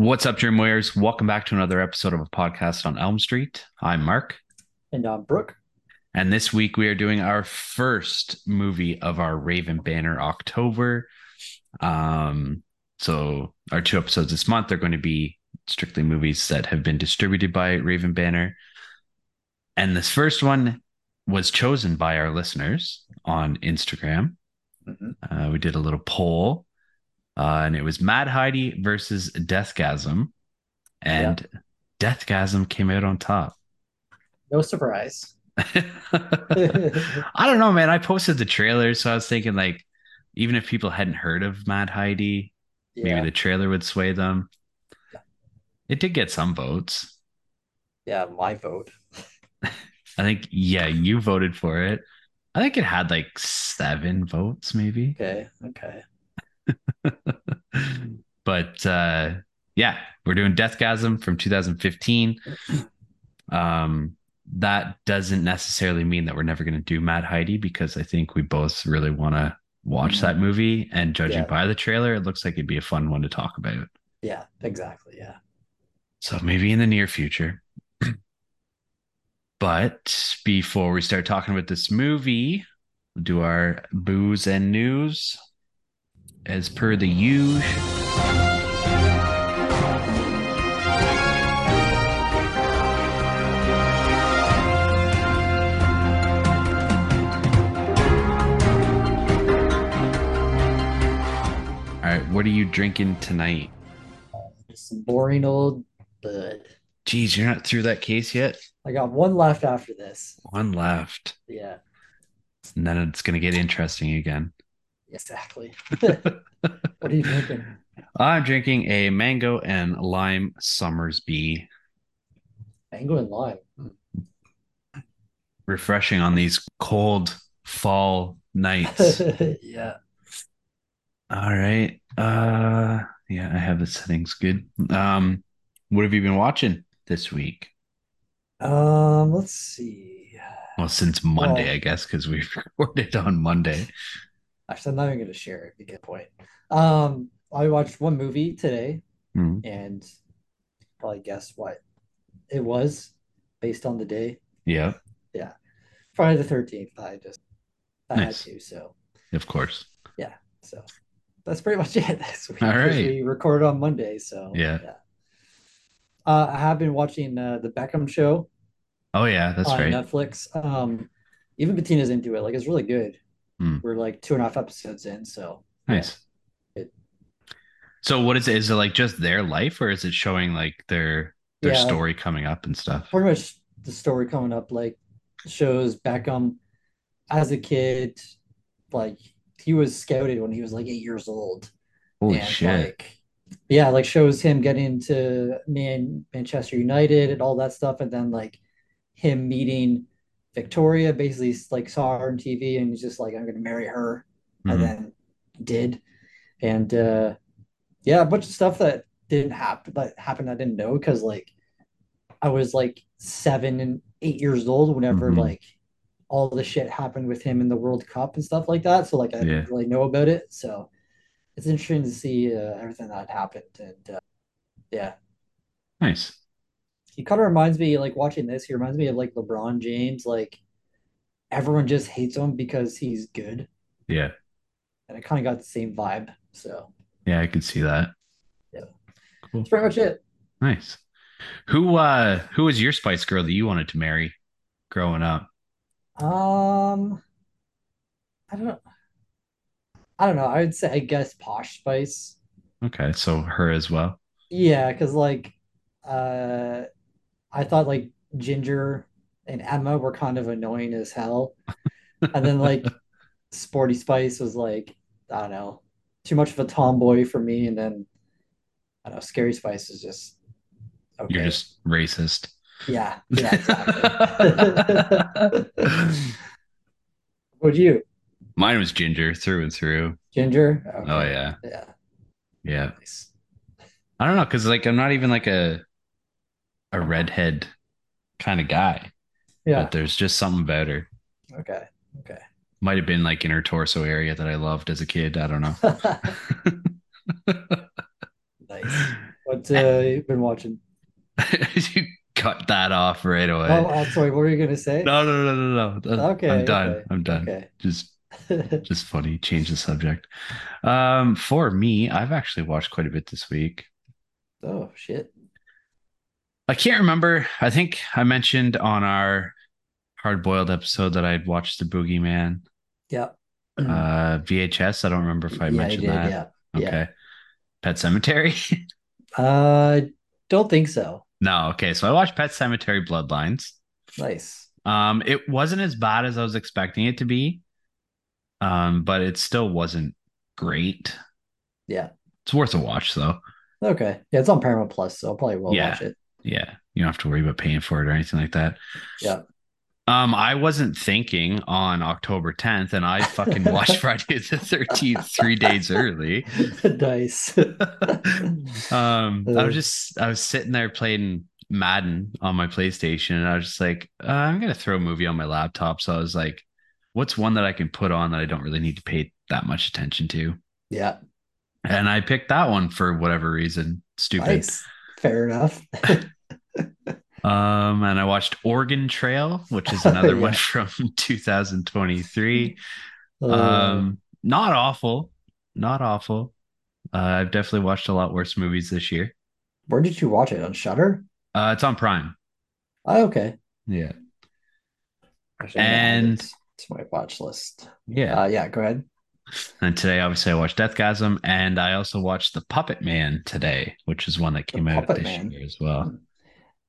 What's up, Dream Warriors? Welcome back to another episode of a podcast on Elm Street. I'm Mark, And I'm Brooke. and this week we are doing our first movie of our Raven Banner October. Um, so our two episodes this month are going to be strictly movies that have been distributed by Raven Banner. And this first one was chosen by our listeners on Instagram. Mhm. Uh, we did a little poll, uh, and it was Mad Heidi versus Deathgasm, and Deathgasm came out on top. No surprise. I don't know, man. I posted the trailer, so I was thinking like, even if people hadn't heard of Mad Heidi, Yeah. maybe the trailer would sway them. It did get some votes. yeah, my vote. I think, yeah, you voted for it. I think it had like seven votes, maybe. Okay. Okay. but uh yeah, we're doing Deathgasm from 2015. Um that doesn't necessarily mean that we're never going to do Mad Heidi because I think we both really want to watch that movie and judging Yeah. by the trailer it looks like it'd be a fun one to talk about. Yeah, exactly. Yeah. So maybe in the near future. but before we start talking about this movie, we'll do our booze and news as per the usual. All right, what are you drinking tonight? Just some boring old bud. Geez, you're not through that case yet? I got one left after this. One left. Yeah, And then it's going to get interesting again. Exactly. what are you drinking? I'm drinking a mango and lime Somersby. Mango and lime. Hmm. Refreshing on these cold fall nights. yeah. All right. Uh yeah, I have the settings good. Um what have you been watching this week? Um, let's see. Well, since Monday, Well- I guess, because we recorded on Monday. Actually, I'm not even gonna share it. Get point. Um, I watched one movie today, Hmm. and probably guess what it was based on the day. Yeah, Yeah. Friday the 13th. I just I Nice. had to, so of course. Yeah. So that's pretty much it this week. All right. We recorded on Monday, so Yeah. Uh, I have been watching uh, the Beckham show Oh yeah, that's on right. Netflix. Um, even Bettina's into it. Like it's really good. Hmm. We're like two and a half episodes in, so Nice. It- So what is it? Is it like just their life or is it showing like their their Yeah. story coming up and stuff? pretty much the story coming up like shows Beckham as a kid, like he was scouted when he was like eight years old. Holy and shit. like yeah like shows him getting into man manchester united and all that stuff and then like him meeting victoria basically like saw her on tv and he's just like i'm gonna marry her Mhm. and then did and uh yeah a bunch of stuff that didn't happen that happened i didn't know because like i was like seven and eight years old whenever Mhm. like all the shit happened with him in the world cup and stuff like that so like i Yeah. didn't really know about it so it's interesting to see uh, everything that happened and uh, yeah Nice. He kind of reminds me like watching this he reminds me of like lebron james like everyone just hates him because he's good Yeah. and i kind of got the same vibe so Yeah, I could see that. Yeah. Cool. that's pretty much it Nice. Who uh who was your Spice Girl that you wanted to marry growing up? um i don't know i don't know i would say i guess posh spice Okay, so her as well. yeah because like uh i thought like ginger and emma were kind of annoying as hell. And then like sporty spice was like i don't know too much of a tomboy for me. And then i don't know scary spice is just okay. You're just racist. yeah yeah exactly. Would you? Mine was ginger through and through. ginger? Oh yeah. yeah. Yeah. nice. I don't know, because like I'm not even like a a redhead kind of guy. yeah But there's just something about her. okay okay Might have been like in her torso area that I loved as a kid. I don't know. nice what uh, you been watching? you cut that off right away. Oh, uh, sorry. What were you gonna say? No, no, no, no, no. Okay, I'm done. okay, I'm done. okay. Just just funny. Change the subject. Um, for me, I've actually watched quite a bit this week. Oh shit. I can't remember. I think I mentioned on our hard boiled episode that I'd watched the Boogeyman Yeah. uh VHS. I don't remember if I yeah, mentioned did, that. Yeah. Okay. Yeah. Pet Sematary. Uh, don't think so. no, okay. So I watched Pet Sematary Bloodlines. Nice. Um, it wasn't as bad as I was expecting it to be. Um, but it still wasn't great. Yeah. It's worth a watch though. Okay. Yeah, it's on Paramount Plus, so I'll probably will Yeah. watch it. Yeah, you don't have to worry about paying for it or anything like that. Yeah. Um, I wasn't thinking on October 10th, and I fucking watched Friday the 13th three days early. nice. Um, I was just I was sitting there playing Madden on my PlayStation, and I was just like, uh, I'm gonna throw a movie on my laptop. So I was like, what's one that I can put on that I don't really need to pay that much attention to? yeah. And I picked that one for whatever reason. Stupid. Nice. Fair enough. Um, and I watched Oregon Trail, which is another one from 2023. Uh, Um, not awful, not awful. Uh, I've definitely watched a lot worse movies this year. where did you watch it? On Shudder? Uh, it's on Prime. Oh, okay. Yeah, Actually, I'm gonna add And- it to my watch list. yeah. Uh, yeah, go ahead. And today, obviously, I watched Deathgasm, and I also watched The Puppet Man today, which is one that came out Puppet this Man. year as well.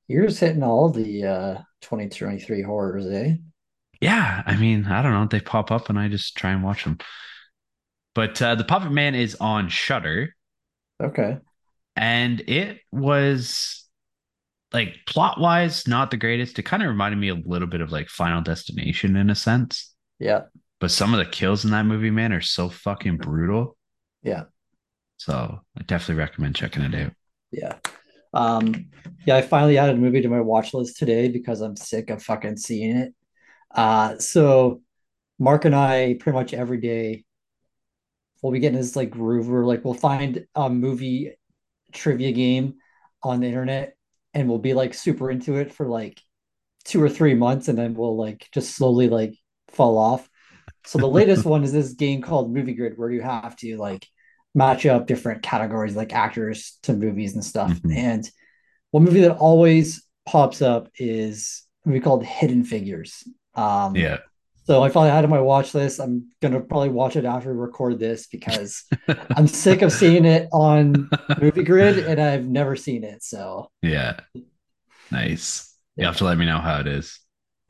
You're just hitting all the uh 2023 horrors, eh? Yeah, I mean, I don't know. They pop up, and I just try and watch them. But uh, The Puppet Man is on Shudder. Okay. and it was like plot wise not the greatest it kind of reminded me a little bit of like final destination in a sense Yeah. But some of the kills in that movie man are so fucking brutal Yeah. so i definitely recommend checking it out Yeah. Um, yeah, I finally added a movie to my watch list today because I'm sick of fucking seeing it. Uh, so Mark and I pretty much every day we'll be getting this like groove where like we'll find a movie trivia game on the internet and we'll be like super into it for like two or three months and then we'll like just slowly like fall off. So the latest one is this game called Movie Grid where you have to like match up different categories like actors to movies and stuff. Mhm. And one movie that always pops up is a movie called Hidden Figures. Um, yeah so I finally on my watch list. I'm gonna probably watch it after we record this because I'm sick of seeing it on Movie Grid and I've never seen it. So yeah nice you have to let me know how it is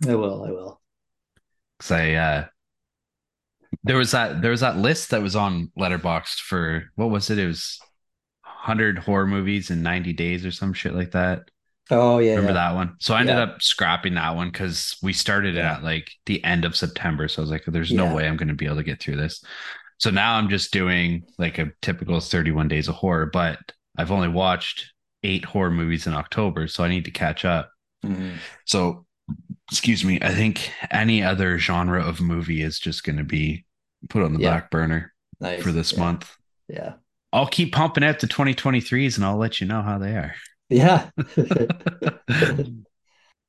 I will. I will. because i uh there was that there was that list that was on letterboxd for what was it it was 100 horror movies in 90 days or some shit like that Oh yeah. Remember yeah. that one? So I ended Yeah. up scrapping that one because we started it Yeah. at like the end of September. So I was like, there's no way I'm going to be able to get through this. So now I'm just doing like a typical 31 days of horror, but I've only watched eight horror movies in October. So I need to catch up. Mhm. So, excuse me, I think any other genre of movie is just going to be put on the Yeah. back burner Nice. for this yeah. month. Yeah. I'll keep pumping out the 2023s and I'll let you know how they are. Yeah.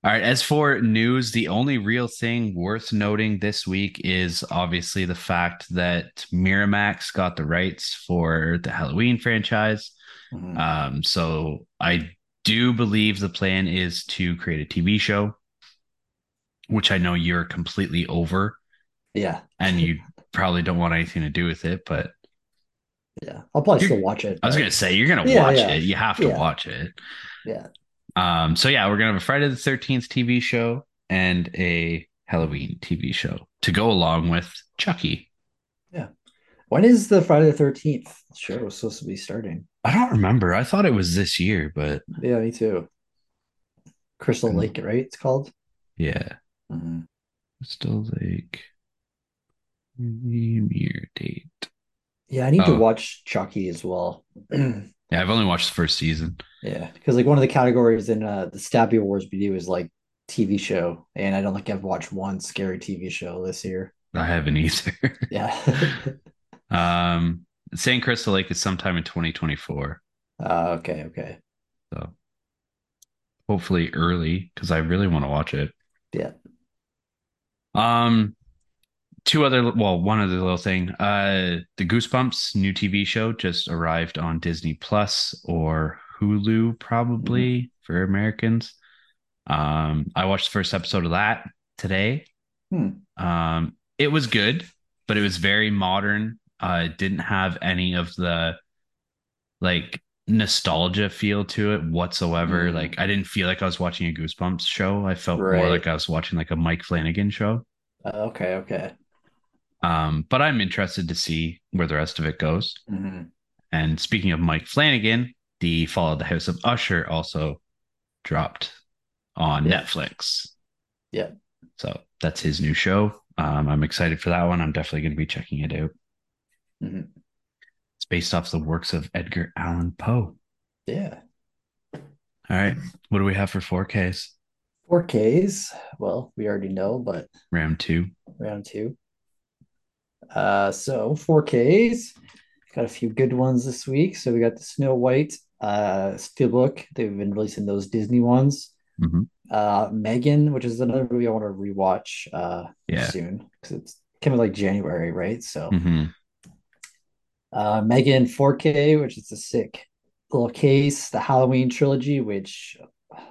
All right. As for news, the only real thing worth noting this week is obviously the fact that Miramax got the rights for the Halloween franchise. Mhm. Um, so I do believe the plan is to create a TV show, which I know you're completely over yeah. and you probably don't want anything to do with it. But Yeah. I'll probably still watch it. I was to say, you're to Yeah, watch yeah. it. You have to Yeah. watch it. Yeah. Um, so yeah, we're gonna have a Friday the Thirteenth TV show and a Halloween TV show to go along with Chucky. Yeah. When is the Friday the 13th show supposed to be starting? I don't remember. I thought it was this year, but Yeah, me too. Crystal. Lake, right? It's called. yeah, Mhm. still premiere date. Yeah, I need to Oh. watch Chucky as well. yeah, I've only watched the first season. Yeah, because like one of the categories in uh, the Stabby Awards we do is like TV show, and I don't think I've watched one scary TV show this year. I haven't either. Yeah. um, saying Crystal Lake is sometime in 2024. uh, okay, okay. So hopefully early because I really want to watch it. Yeah. Um, two other well, one other little thing. Uh, the Goosebumps new TV show just arrived on Disney Plus or Hulu, probably for Americans. Um, I watched the first episode of that today. Hmm. Um, it was good, but it was very modern. Uh, it didn't have any of the like nostalgia feel to it whatsoever. Mm. Like I didn't feel like I was watching a Goosebumps show. I felt more like I was watching like a Mike Flanagan show. Uh, okay. Okay. Um, but I'm interested to see where the rest of it goes. Mhm. And speaking of Mike Flanagan, the Fall of the House of Usher also dropped on Yeah. Netflix. Yeah. So that's his new show. Um, I'm excited for that one. I'm definitely going to be checking it out. Mhm. It's based off the works of Edgar Allan Poe. Yeah. All right. What do we have for 4Ks? 4Ks. Well, we already know, but Round two. round two. Uh, so 4Ks. Got a few good ones this week. So we got the Snow White uh Steelbook. They've been releasing those Disney ones. Mhm. Uh, Megan, which is another movie I want to rewatch uh Yeah. soon because it's out like January, right? So hmm uh Megan 4K, which is a sick little case, the Halloween trilogy, which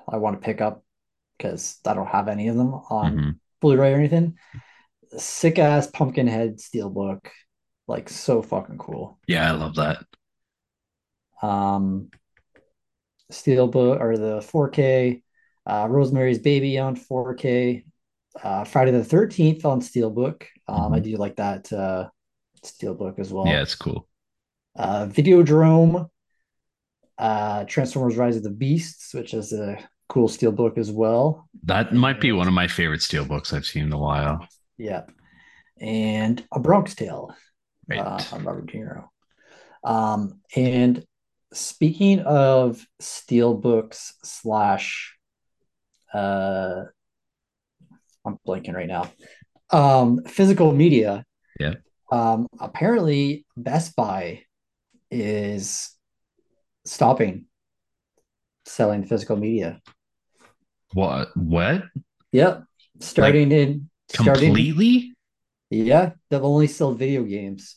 I want to pick up because I don't have any of them on hmm Blu-ray or anything. Sick ass Pumpkinhead Steelbook, like so fucking cool. Yeah, I love that. Um, Steelbook or the 4K, uh, Rosemary's Baby on 4K, uh, Friday the 13th on Steelbook. Um, I do like that uh, Steelbook as well. Yeah, it's cool. Uh, Videodrome, uh, Transformers: Rise of the Beasts, which is a cool Steelbook as well. That might be one of my favorite steelbooks I've seen in a while. Yeah, and A Bronx Tale. Right. uh, on Robert De Niro. Um, and speaking of steel books slash, uh, I'm blanking right now. Um, physical media. Yeah. Um, apparently, Best Buy is stopping selling physical media. what? What? Yep. Starting in Completely? Yeah, they'll only sell video games.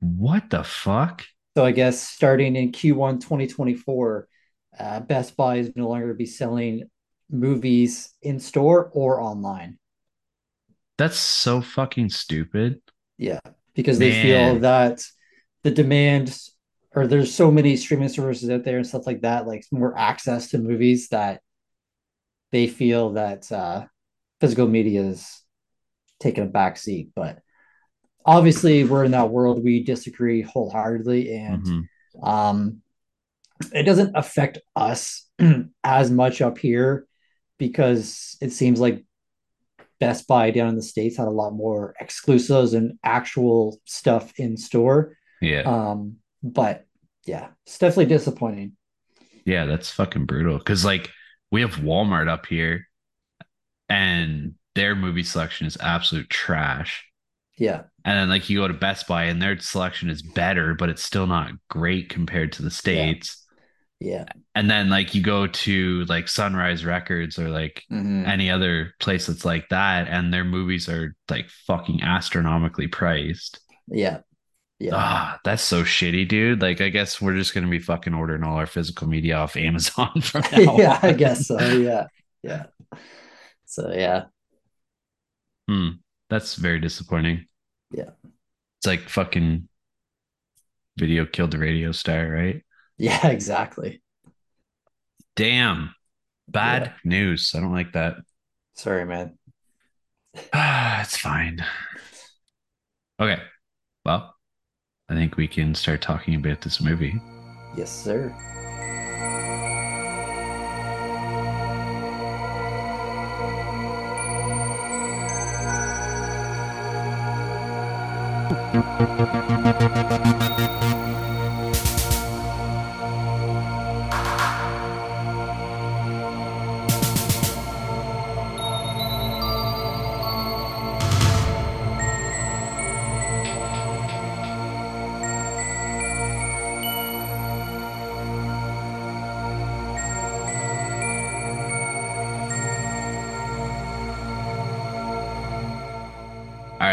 What the fuck? So I guess starting in Q1 2024, uh, Best Buy is no longer be selling movies in store or online. That's so fucking stupid. Yeah, because they feel that the demand or there's so many streaming services out there and stuff like that, like more access to movies that they feel that uh, physical media is taking a back seat. But obviously, we're in that world. We disagree wholeheartedly, and Mhm. um, it doesn't affect us as much up here because it seems like Best Buy down in the States had a lot more exclusives and actual stuff in store. Yeah. Um, but yeah, it's definitely disappointing. Yeah, that's fucking brutal. Cause like we have Walmart up here and their movie selection is absolute trash. Yeah, And then like you go to Best Buy and their selection is better, but it's still not great compared to the States. yeah, And then like you go to like Sunrise Records or like Mhm. any other place that's like that, and their movies are like fucking astronomically priced. yeah, yeah, Ah, that's so shitty, dude. Like, I guess we're just gonna be fucking ordering all our physical media off Amazon from now yeah. I guess so. Yeah, yeah. So yeah, Hmm, that's very disappointing. Yeah. It's like fucking video killed the radio star, right? yeah, exactly. Damn. Bad Yeah. news. I don't like that. Sorry, man. Ah, it's fine. Okay. Well, I think we can start talking about this movie. Yes, sir.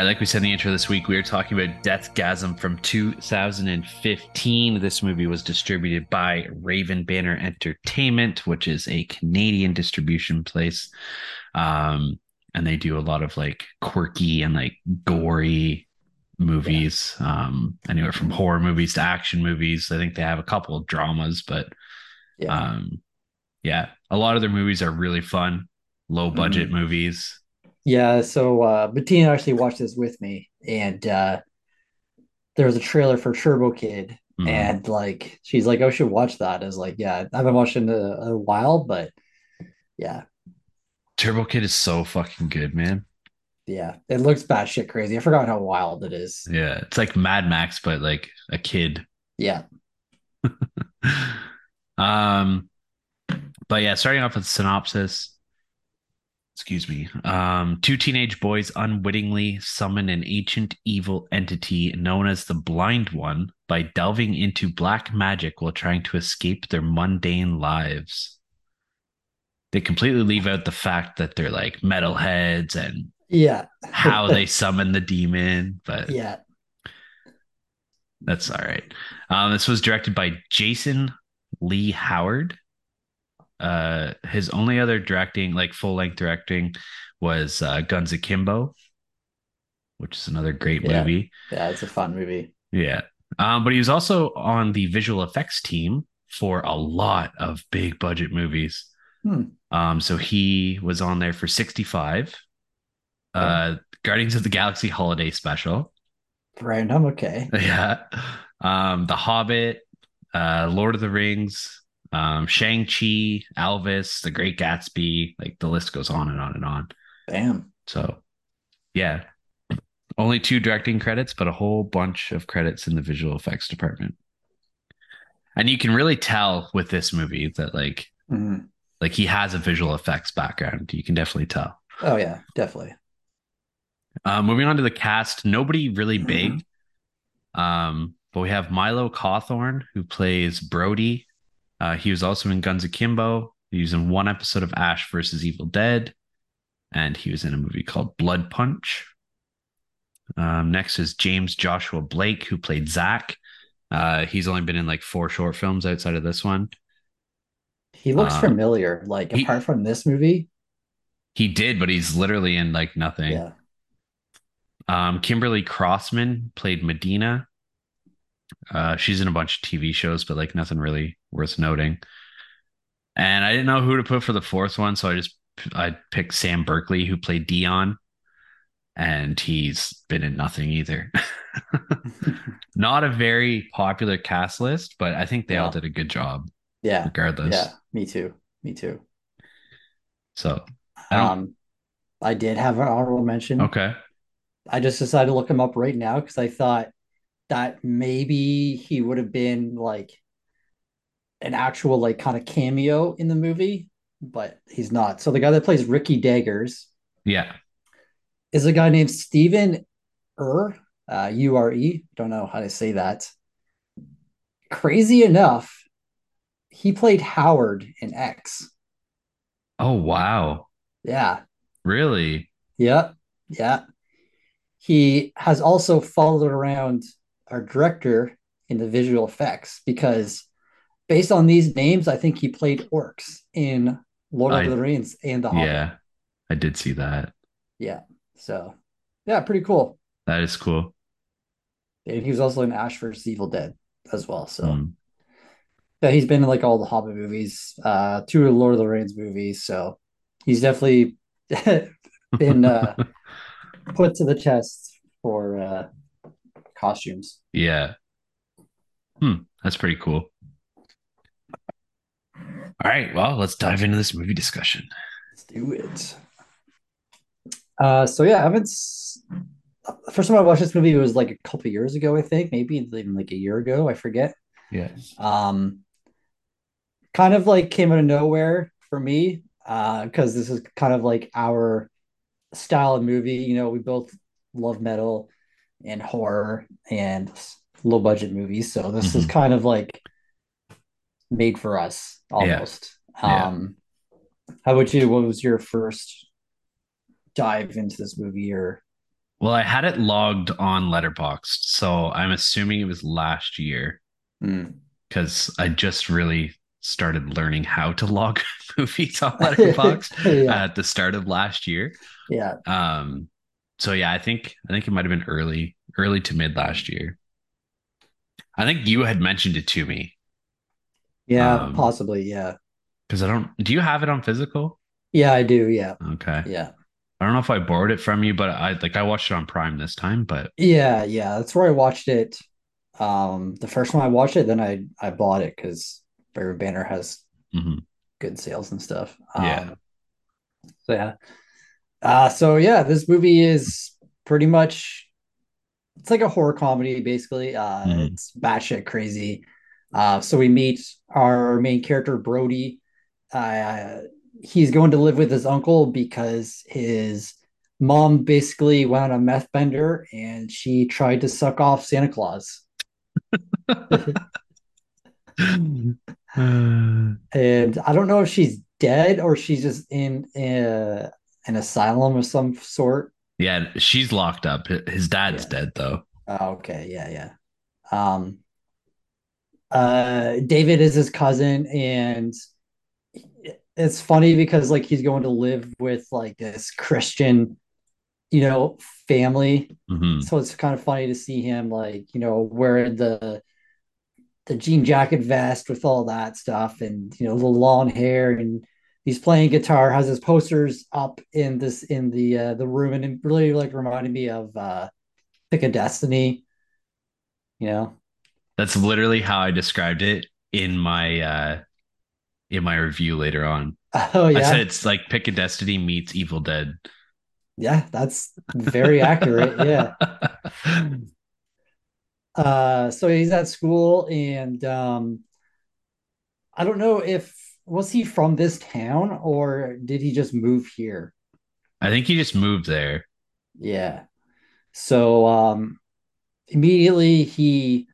Like we said in the intro this week, we are talking about Deathgasm from 2015. This movie was distributed by Raven Banner Entertainment, which is a Canadian distribution place. Um, and they do a lot of like quirky and like gory movies, yeah. um, anywhere from horror movies to action movies. I think they have a couple of dramas, but yeah, um, yeah, a lot of their movies are really fun, low budget mm-hmm. movies. Yeah, so uh, Bettina actually watched this with me, and uh, there was a trailer for Turbo Kid, mm-hmm. and like she's like, "I should watch that." I was like, "Yeah, I haven't watched it in a, a while, but yeah." Turbo Kid is so fucking good, man. Yeah, it looks batshit crazy. I forgot how wild it is. Yeah, it's like Mad Max, but like a kid. Yeah. um, but yeah, starting off with synopsis excuse me, um, two teenage boys unwittingly summon an ancient evil entity known as the Blind One by delving into black magic while trying to escape their mundane lives. They completely leave out the fact that they're like metalheads and yeah, how they summon the demon, but yeah, that's all right. Um, this was directed by Jason Lei Howden uh his only other directing like full length directing was uh guns akimbo which is another great yeah. movie. Yeah it's a fun movie. Yeah. Um but he was also on the visual effects team for a lot of big budget movies. Hmm. um so he was on there for 65 yeah. uh guardians of the galaxy holiday special. Random okay. Yeah. Um the hobbit uh lord of the rings um, Shang-Chi, Elvis, The Great Gatsby, like the list goes on and on and on. Damn. So, yeah. Only two directing credits, but a whole bunch of credits in the visual effects department. And you can really tell with this movie that like mm-hmm. like he has a visual effects background. You can definitely tell. Oh yeah, definitely. Uh, moving on to the cast, nobody really big. Um, but we have Milo Cawthorne who plays Brody uh, he was also in Guns Akimbo. He was in one episode of Ash versus Evil Dead, and he was in a movie called Blood Punch. Um, next is James Joshua Blake, who played Zach. Uh, he's only been in like four short films outside of this one. He looks um, familiar. Like he, apart from this movie, he did, but he's literally in like nothing. Yeah. Um, Kimberley Crossman played Medina. Uh, she's in a bunch of TV shows, but like nothing really worth noting. And I didn't know who to put for the fourth one, so I just I picked Sam Berkley, who played Dion, and he's been in nothing either. Not a very popular cast list, but I think they yeah. all did a good job. Yeah. Regardless. Yeah. Me too. Me too. So, I um, I did have an honorable mention. Okay. I just decided to look him up right now because I thought that maybe he would have been like an actual like kind of cameo in the movie, but he's not. So the guy that plays Ricky Daggers, yeah, is a guy named Stephen Ure, uh, U R E. Don't know how to say that. Crazy enough, he played Howard in X. Oh wow! Yeah. Really? Yeah. Yeah. He has also followed around our director in the visual effects because based on these names, I think he played orcs in Lord I, of the Rings and the Hobbit. Yeah, I did see that. Yeah. So yeah, pretty cool. That is cool. And he was also in Ash vs. Evil Dead as well. So mm. yeah, he's been in like all the Hobbit movies, uh, two Lord of the Rings movies. So he's definitely been uh, put to the test for uh, costumes. Yeah. Hmm. That's pretty cool. All right. Well, let's dive into this movie discussion. Let's do it. Uh, so yeah, I haven't. First time I watched this movie was like a couple years ago, I think, maybe even like a year ago. I forget. Yeah. Um, kind of like came out of nowhere for me, uh, because this is kind of like our style of movie. You know, we both love metal and horror and low budget movies. So this mm-hmm. is kind of like made for us almost. Yeah. Um how about you? What was your first dive into this movie or Well, I had it logged on Letterboxd, so I'm assuming it was last year Mm. because I just really started learning how to log movies on Letterboxd yeah, at the start of last year. yeah, Um, so yeah, I think I think it might have been early, early to mid last year. I think you had mentioned it to me yeah, Um, possibly. Yeah, because I don't. Do you have it on physical? yeah, I do. Yeah, Okay. yeah, I don't know if I borrowed it from you, but I like I watched it on Prime this time. But yeah, yeah. That's where I watched it. Um, the first one I watched it, then I I bought it because Raven Banner has mhm. good sales and stuff. Yeah. Um, so yeah. Uh, so yeah, this movie is pretty much it's like a horror comedy, basically. Uh, Mhm. it's batshit crazy. Uh, so we meet our main character, Brody. Uh, he's going to live with his uncle because his mom basically went on a meth bender and she tried to suck off Santa Claus. Uh, And I don't know if she's dead or she's just in a, an asylum of some sort. yeah, she's locked up. His dad's Yeah. dead though. Oh, okay, yeah, yeah. Um, uh, David is his cousin, and it's funny because like he's going to live with like this Christian, you know, family. Mhm. So it's kind of funny to see him like you know wearing the the jean jacket vest with all that stuff, and you know the long hair, and he's playing guitar. Has his posters up in this in the uh, the room, and it really like reminded me of uh, Pick a Destiny. You know. That's literally how I described it in my uh in my review later on. Oh yeah, I said it's like Pick a Destiny meets Evil Dead. yeah, that's very accurate. Yeah. Uh, so he's at school, and um, I don't know if was he from this town or did he just move here? I think he just moved there. Yeah. So um, immediately he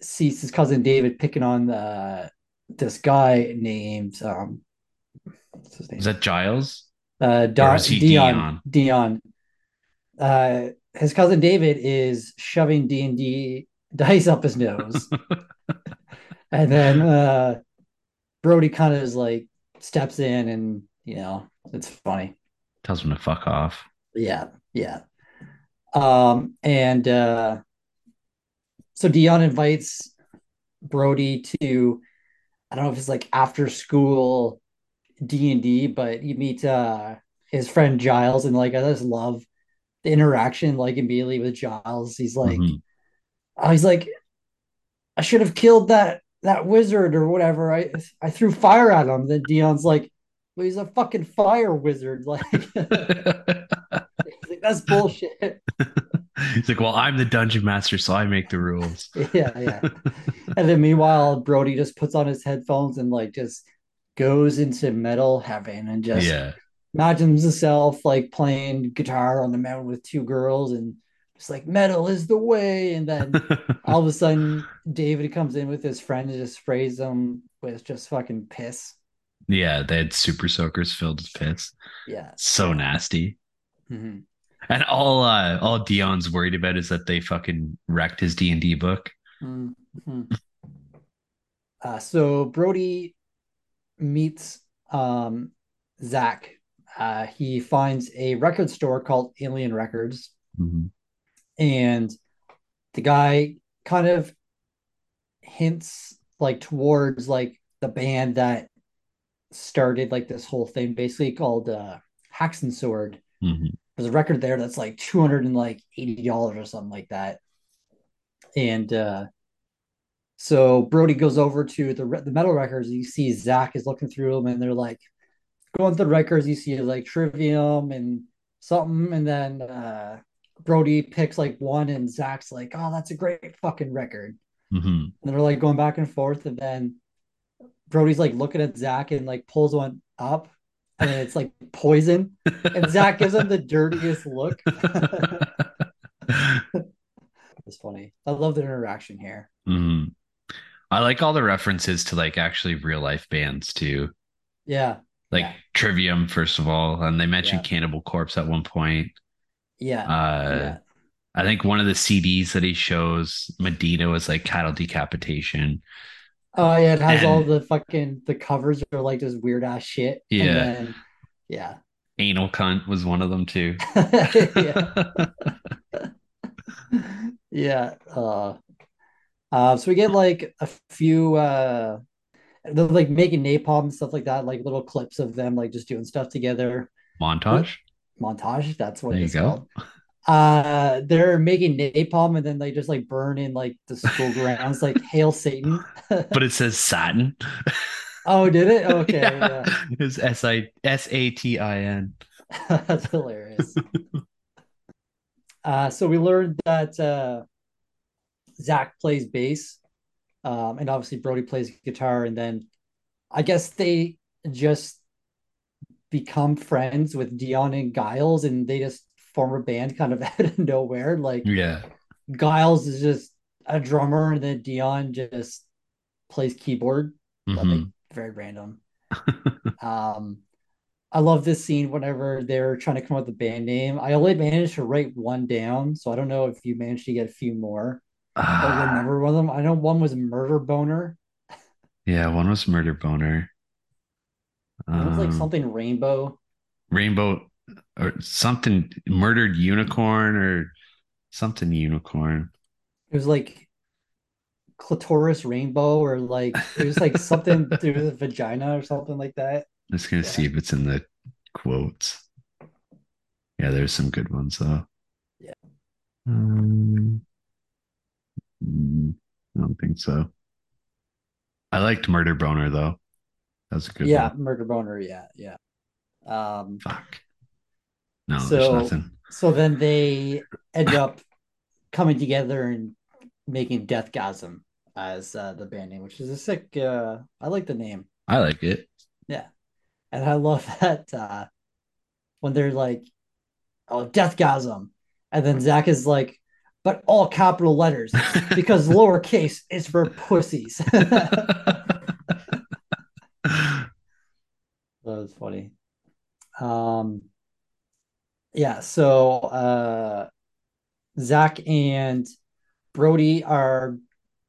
sees his cousin David picking on uh, this guy named um, what's his name? Is that Giles? uh, Don, he Dion. Dion. Uh, his cousin David is shoving D and D dice up his nose, and then uh, Brody kind of is like steps in, and you know it's funny. Tells him to fuck off. Yeah, yeah. Um, and uh, so Dion invites Brody to I don't know if it's like after school D and D, but you meet uh his friend Giles, and like I just love the interaction like immediately with Giles. He's like, Mhm. oh, he's like, I should have killed that that wizard or whatever. I I threw fire at him. Then Dion's like, well, he's a fucking fire wizard. Like, like, that's bullshit. He's like, well, I'm the dungeon master, so I make the rules. yeah, yeah. And then meanwhile, Brody just puts on his headphones and like just goes into metal heaven and just Yeah. imagines himself like playing guitar on the mountain with two girls and just like metal is the way. And then all of a sudden, David comes in with his friend and just sprays them with just fucking piss. yeah, they had super soakers filled with piss. Yeah. So nasty. Mhm. And all uh all Dion's worried about is that they fucking wrecked his D and D book. Mhm. Uh, so Brody meets um, Zach. Uh, he finds a record store called Alien Records, Mhm. And the guy kind of hints like towards like the band that started like this whole thing, basically called uh, Hacks and Sword. Mhm. There's a record there that's like two hundred and like eighty dollars or something like that, and uh, so Brody goes over to the re- the metal records. And you see Zach is looking through them, and they're like going through the records. You see like Trivium and something, and then uh, Brody picks like one, and Zach's like, "Oh, that's a great fucking record." Mhm. And they're like going back and forth, and then Brody's like looking at Zach and like pulls one up, and it's like poison, and Zach gives him the dirtiest look. it's funny. I love the interaction here. Mhm. I like all the references to like actually real life bands too. Yeah, Like Yeah. Trivium, first of all, and they mentioned Yeah. Cannibal Corpse at one point. Yeah. Uh, Yeah. I think one of the CDs that he shows Medina was like cattle decapitation. Oh yeah, it has all the fucking the covers are like this weird ass shit. And yeah, then yeah. anal cunt was one of them too. Yeah. Yeah. Uh uh so we get like a few uh they're like making napalm and stuff like that, like little clips of them like just doing stuff together. Montage. Montage, that's what There you it's go. called. Uh they're making napalm and then they just like burn in like the school grounds like hail Satan. But it says satin. Oh, did it? Okay, yeah. yeah. It's S I S A T I N. That's hilarious. Uh so we learned that uh Zach plays bass. Um and obviously Brody plays guitar and then I guess they just become friends with Dion and Giles and they just form a band kind of out of nowhere. Like Yeah. Giles is just a drummer and then Dion just plays keyboard, but like very random. Um I love this scene whenever they're trying to come up with a band name. I only managed to write one down, so I don't know if you managed to get a few more or Ah, remember one of them. I know one was Murder Boner. yeah, one was Murder Boner. One was like Um, something rainbow. Rainbow or something murdered unicorn or something unicorn. It was like clitoris rainbow or like it was like something through the vagina or something like that. I'm just gonna see if it's in the quotes. Yeah, there's some good ones though. Yeah. Um, mm, I don't think so. I liked Murder Boner though. That was a good Yeah, one. murder boner, yeah, yeah. Um Fuck. No, there's so nothing. so then they end up coming together and making Deathgasm as uh, the band name, which is a sick uh I like the name. I like it. Yeah. And I love that uh when they're like, oh Deathgasm. And then Zach is like, but all capital letters because lowercase is for pussies. That was funny. Um, yeah, so uh, Zach and Brody are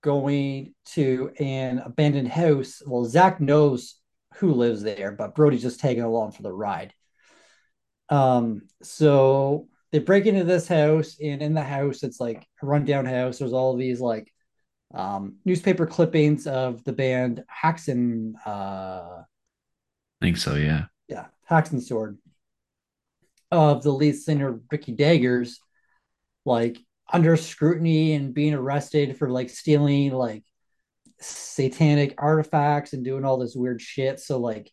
going to an abandoned house. Well, Zach knows who lives there, but Brody's just tagging along for the ride. Um, so they break into this house, and in the house, it's like a rundown house. There's all these like um, newspaper clippings of the band Haxon, uh, I think so, yeah. yeah, Haxon Sword of the lead singer Ricky Daggers, like under scrutiny and being arrested for like stealing like satanic artifacts and doing all this weird shit. So like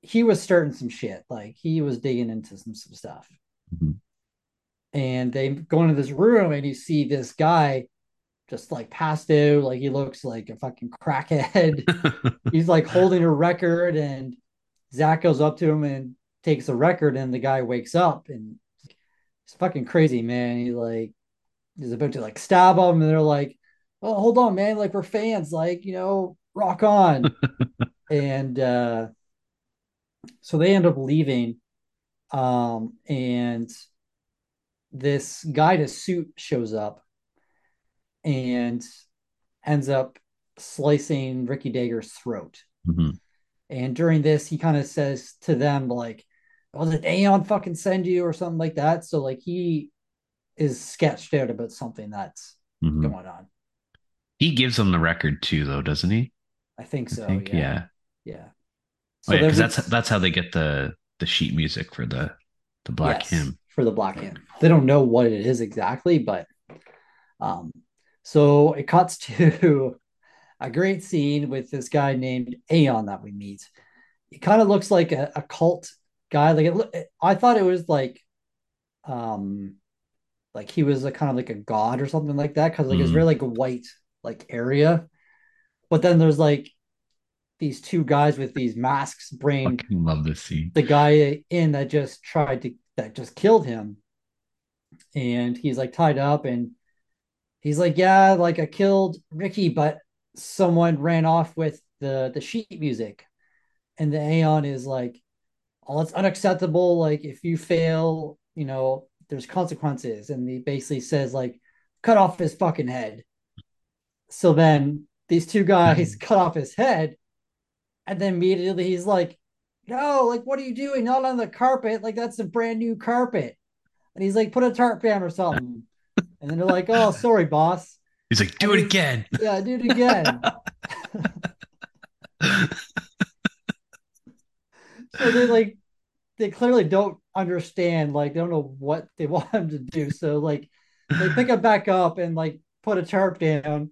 he was starting some shit. Like he was digging into some some stuff. Mhm. And they go into this room and you see this guy just like passed out, like he looks like a fucking crackhead. He's like holding a record and Zach goes up to him and takes the record and the guy wakes up and it's fucking crazy, man. He like is about to like stab him and they're like, Oh, hold on, man, like we're fans, like, you know, rock on. And uh so they end up leaving. Um and this guy in a suit shows up and ends up slicing Ricky Dagger's throat. Mhm. And during this, he kind of says to them, like, oh, did Aeon fucking send you or something like that? So, like, he is sketched out about something that's Mhm. going on. He gives them the record too, though, doesn't he? I think I so. think, yeah. yeah. Yeah. Oh, yeah, because that's that's how they get the the sheet music for the the Black yes, Hymn. for the Black Hymn. They don't know what it is exactly, but um, so it cuts to a great scene with this guy named Aeon that we meet. He kind of looks like a, a cult guy. Like it, I thought it was like, um, like he was a kind of like a god or something like that because like it's Mhm. very like a white like area. But then there's like these two guys with these masks brain Fucking love this scene. the guy in that just tried to that just killed him and he's like tied up and he's like yeah like i killed ricky but someone ran off with the the sheet music and the aeon is like oh it's unacceptable like if you fail you know there's consequences, and he basically says like, cut off his fucking head. So then these two guys cut off his head, and then immediately he's like, no, like what are you doing? Not on the carpet, like that's a brand new carpet. And he's like, put a tarp down or something. And then they're like, oh, sorry, boss. He's like, do And it he's- again. Yeah, do it again. so they like they clearly don't understand like they don't know what they want him to do so like they pick him back up and like put a tarp down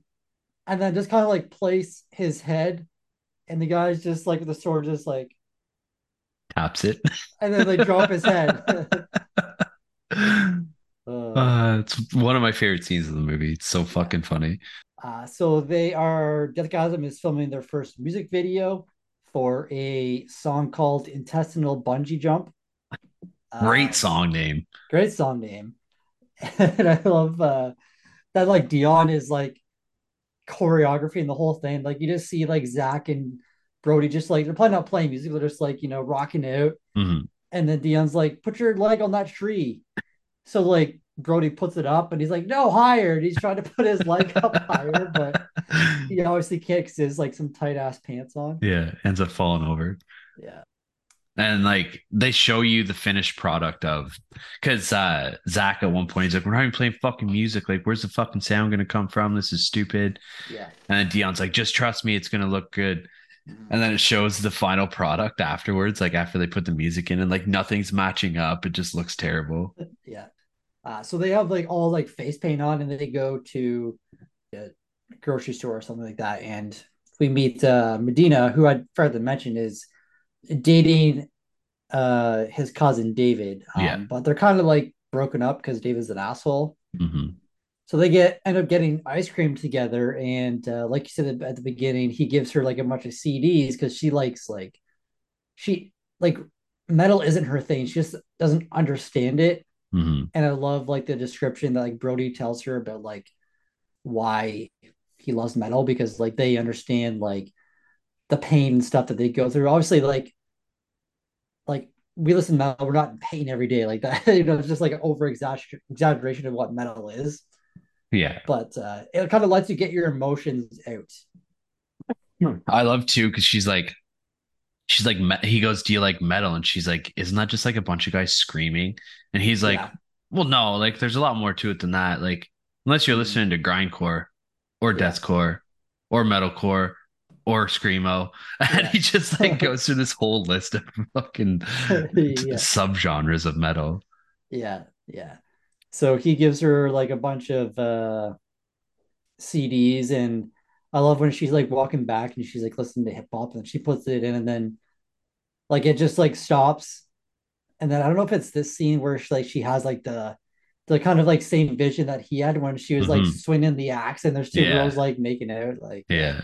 and then just kind of like place his head and the guy's just like the sword just like Taps it. and then they drop his head uh, Uh, it's one of my favorite scenes of the movie. It's so fucking funny. uh, so they are Deathgasm is filming their first music video for a song called intestinal bungee jump Great Um, song name. great song name and i love uh that like dion is like choreography and the whole thing like you just see like zach and brody just like they're probably not playing music they're just like you know rocking out Mhm. and then dion's like put your leg on that tree so like brody puts it up and he's like no higher and he's trying to put his leg up higher but he obviously kicks his like some tight ass pants on yeah, ends up falling over. yeah And like they show you the finished product of because uh Zach at one point he's like, We're not even playing fucking music. Like, where's the fucking sound gonna come from? This is stupid. yeah And then Dion's like, just trust me, it's gonna look good. And then it shows the final product afterwards, like after they put the music in, and like nothing's matching up. It just looks terrible. Yeah. Uh, so they have like all like face paint on, and they go to a grocery store or something like that, and we meet uh, Medina, who I forgot to mention is dating uh his cousin David. Um, Yeah. But they're kind of like broken up because David's an asshole. hmm So they get end up getting ice cream together, and uh, like you said at the beginning, he gives her like a bunch of CDs because she likes like she like metal isn't her thing. She just doesn't understand it hmm and I love like the description that like Brody tells her about like why he loves metal because like they understand like the pain and stuff that they go through. Obviously, like like we listen to metal, we're not in pain every day like that. you know, it's just like an over exaggeration of what metal is. Yeah. But uh it kind of lets you get your emotions out. I love too because she's like, she's like, he goes, "Do you like metal?" And she's like, "Isn't that just like a bunch of guys screaming?" And he's like, Yeah. "Well, no, like there's a lot more to it than that. Like unless you're Mhm. listening to grindcore or deathcore or metalcore or screamo," and he just like goes through this whole list of fucking Yeah. subgenres of metal. Yeah, yeah. So he gives her like a bunch of uh CDs and I love when she's like walking back and she's like listening to hip hop and she puts it in and then like it just like stops. And then I don't know if it's this scene where she like she has like the the kind of like same vision that he had when she was like Mhm. swinging the axe and there's two Yeah. girls like making out like Yeah,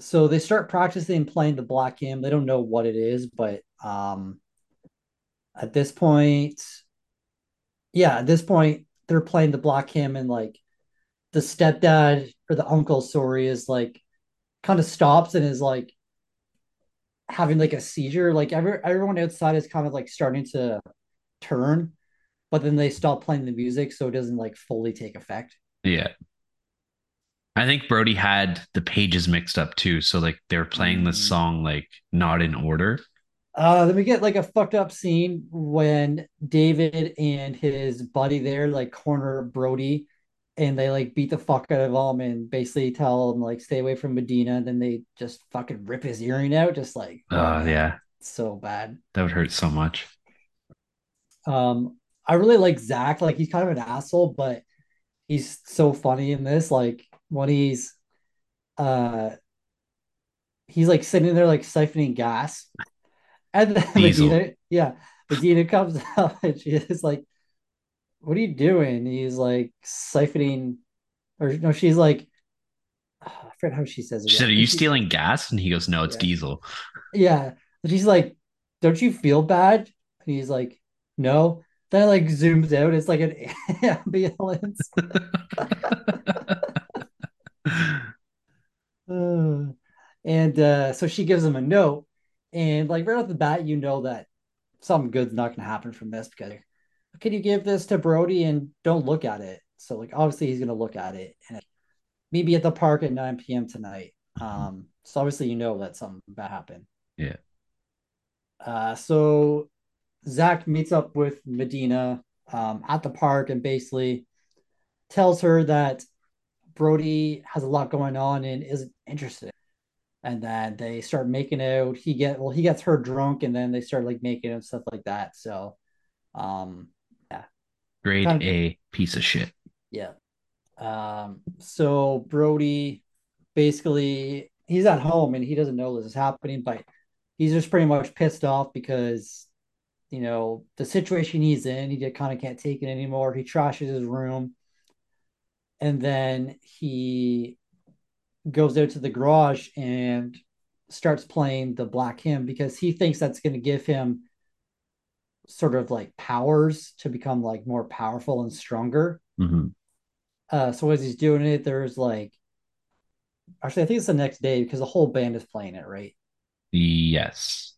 so they start practicing playing the black hymn. They don't know what it is, but um at this point, yeah, at this point, they're playing the black hymn and like the stepdad or the uncle, sorry, is like kind of stops and is like having like a seizure. Like every everyone outside is kind of like starting to turn, but then they stop playing the music so it doesn't like fully take effect. yeah. I think Brody had the pages mixed up too, so like they were playing the Mm. song like not in order. Uh, then we get like a fucked up scene when David and his buddy there like corner Brody and they like beat the fuck out of him and basically tell him like stay away from Medina. And then they just fucking rip his earring out, just like Oh man, yeah, so bad. that would hurt so much. Um, I really like Zach. Like he's kind of an asshole, but he's so funny in this. Like when he's uh he's like sitting there like siphoning gas. And then Diesel. Medina, yeah, Medina comes out and she is like, What are you doing? He's like siphoning or no, she's like I forget how she says it. She said, "Are you stealing gas?" And he goes, "No, it's Yeah. diesel." Yeah. And she's like, Don't you feel bad? And he's like, No. Then it like zooms out. It's like an ambulance. Uh, and uh, so she gives him a note. And like right off the bat, you know that something good's not gonna happen from this because can you give this to Brody and don't look at it? So like obviously he's gonna look at it and maybe at the park at 9 p.m. tonight. Um, so obviously you know that something bad happened. Yeah. Uh, so Zach meets up with Medina um, at the park and basically tells her that Brody has a lot going on and isn't interested. And then they start making out. He get well, he gets her drunk, and then they start like making and stuff like that. So, um, Grade A piece of shit. yeah. Um, so Brody basically he's at home and he doesn't know this is happening, but he's just pretty much pissed off because you know the situation he's in, he just kind of can't take it anymore. He trashes his room, and then he goes out to the garage and starts playing the black hymn because he thinks that's going to give him sort of like powers to become like more powerful and stronger. Mhm. Uh, so as he's doing it, there's like, actually, I think it's the next day because the whole band is playing it, right? Yes.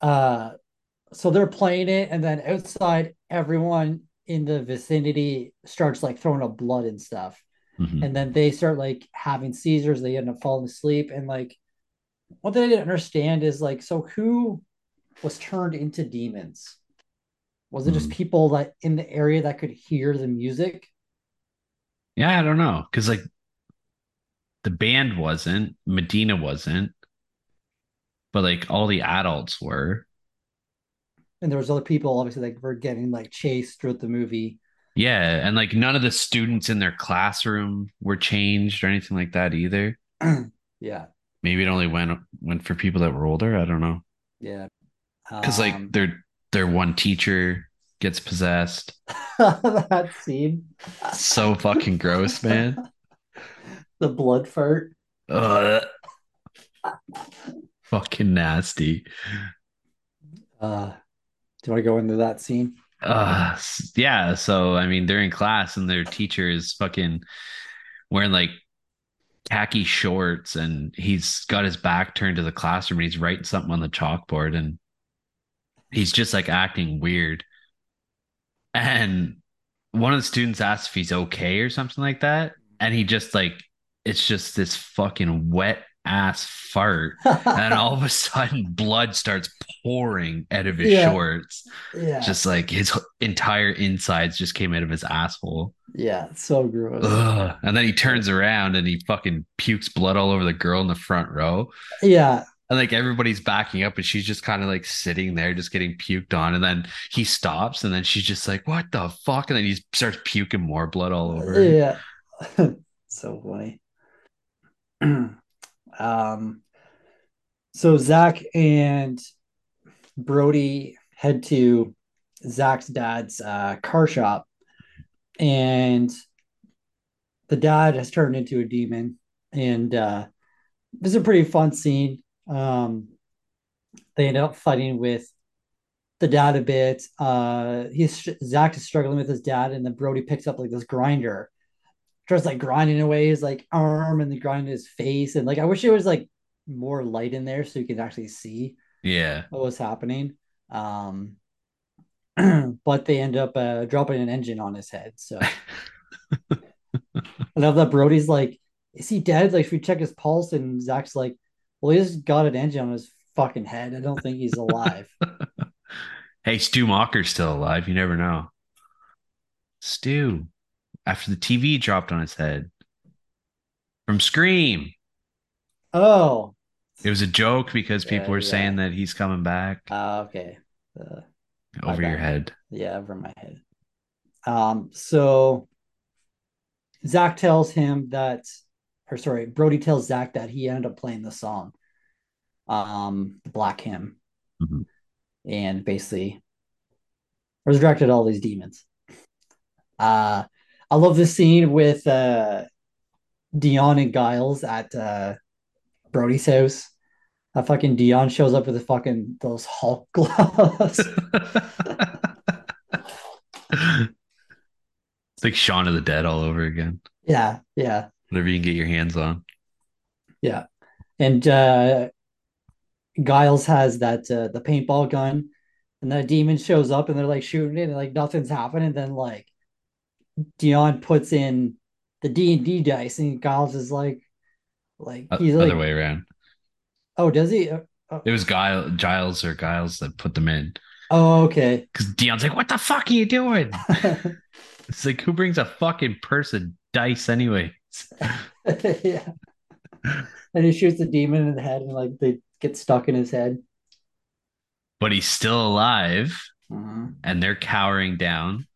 Uh, so they're playing it, and then outside, everyone in the vicinity starts like throwing up blood and stuff, Mhm. and then they start like having seizures. They end up falling asleep, and like, what they didn't understand is like, so who was turned into demons? Was it just Hmm. people that in the area that could hear the music? Yeah, I don't know. Because like the band wasn't, Medina wasn't, but like all the adults were. And there was other people obviously like were getting like chased throughout the movie. Yeah. And like none of the students in their classroom were changed or anything like that either. Yeah, Maybe it only went went for people that were older. I don't know. yeah. Because Um, like their their one teacher gets possessed. that scene, So fucking gross, man. the blood fart. Ugh. Fucking nasty. Uh, do you want to go into that scene? Uh yeah, so I mean they're in class and their teacher is fucking wearing like khaki shorts and he's got his back turned to the classroom and he's writing something on the chalkboard and he's just like acting weird. And one of the students asks if he's okay or something like that. And he just like it's just this fucking wet ass fart. And all of a sudden blood starts pouring out of his Yeah. shorts. yeah, Just like his entire insides just came out of his asshole. yeah, so gross. Ugh. And then he turns around and he fucking pukes blood all over the girl in the front row. Yeah, And like everybody's backing up and she's just kind of like sitting there, just getting puked on. And then he stops and then she's just like, what the fuck? And then he starts puking more blood all over. yeah. so funny. um, so Zach and Brody head to Zach's dad's uh, car shop, and the dad has turned into a demon. And uh, this is a pretty fun scene. Um, they end up fighting with the dad a bit. Uh, he's Zach is struggling with his dad, and then Brody picks up like this grinder, starts like grinding away his like arm and then grinding his face, and like I wish it was like more light in there so you could actually see Yeah. what was happening. Um, but they end up uh, dropping an engine on his head. So I love that Brody's like, is he dead? Like, if we check his pulse, and Zach's like, well, he just got an engine on his fucking head. I don't think he's alive. Hey, Stu Macher's still alive. You never know. Stu, after the TV dropped on his head from Scream. oh, It was a joke because people Yeah, were yeah. saying that he's coming back uh, okay. Uh, over your head. yeah, over my head. Um, so Zach tells him that, or sorry, Brody tells Zach that he ended up playing the song, um, the Black Hymn, Mhm. and basically resurrected all these demons. Uh, I love this scene with uh, Dion and Giles at uh, Brody's house. Uh, fucking Dion shows up with his fucking those Hulk gloves. it's like Shaun of the Dead all over again. yeah, yeah. Whatever you can get your hands on. Yeah. And uh Giles has that uh the paintball gun and the demon shows up and they're like shooting it and like nothing's happening. And then like Dion puts in the D and D dice and Giles is like, like he's other like, way around. oh, does he? Uh, It was Giles, Giles or Giles that put them in Oh, okay. because Dion's like, "What the fuck are you doing?" It's like, who brings a fucking person dice anyway? yeah. And he shoots the demon in the head and like they get stuck in his head. But he's still alive, Mhm. and they're cowering down.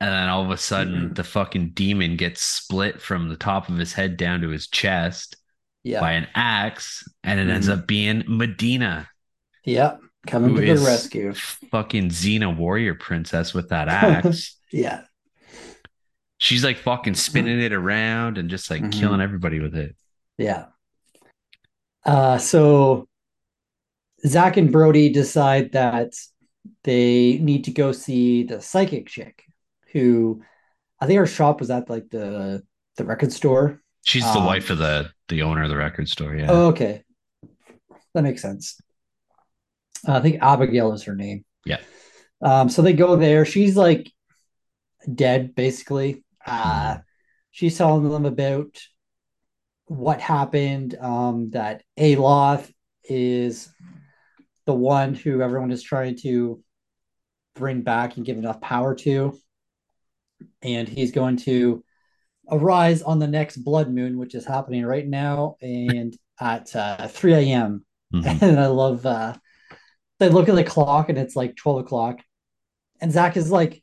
And then all of a sudden, the fucking demon gets split from the top of his head down to his chest Yeah. by an axe, and it ends Mhm. up being Medina, Yeah. Coming to the rescue. fucking Xena warrior princess with that axe. Yeah. She's like fucking spinning it around and just like Mhm. killing everybody with it. Yeah. Uh, so Zach and Brody decide that they need to go see the psychic chick who I think her shop was at like the the record store. She's the Um, wife of the the owner of the record store. Yeah. Oh, okay. That makes sense. Uh, I think Abigail is her name. Yeah. Um, so they go there. She's like dead, basically. Uh, she's telling them about what happened. Um, that Aloth is the one who everyone is trying to bring back and give enough power to. And he's going to arise on the next blood moon, which is happening right now and at uh, 3 a.m. Mhm. And I love uh they look at the clock and it's like 12 o'clock. And Zach is like,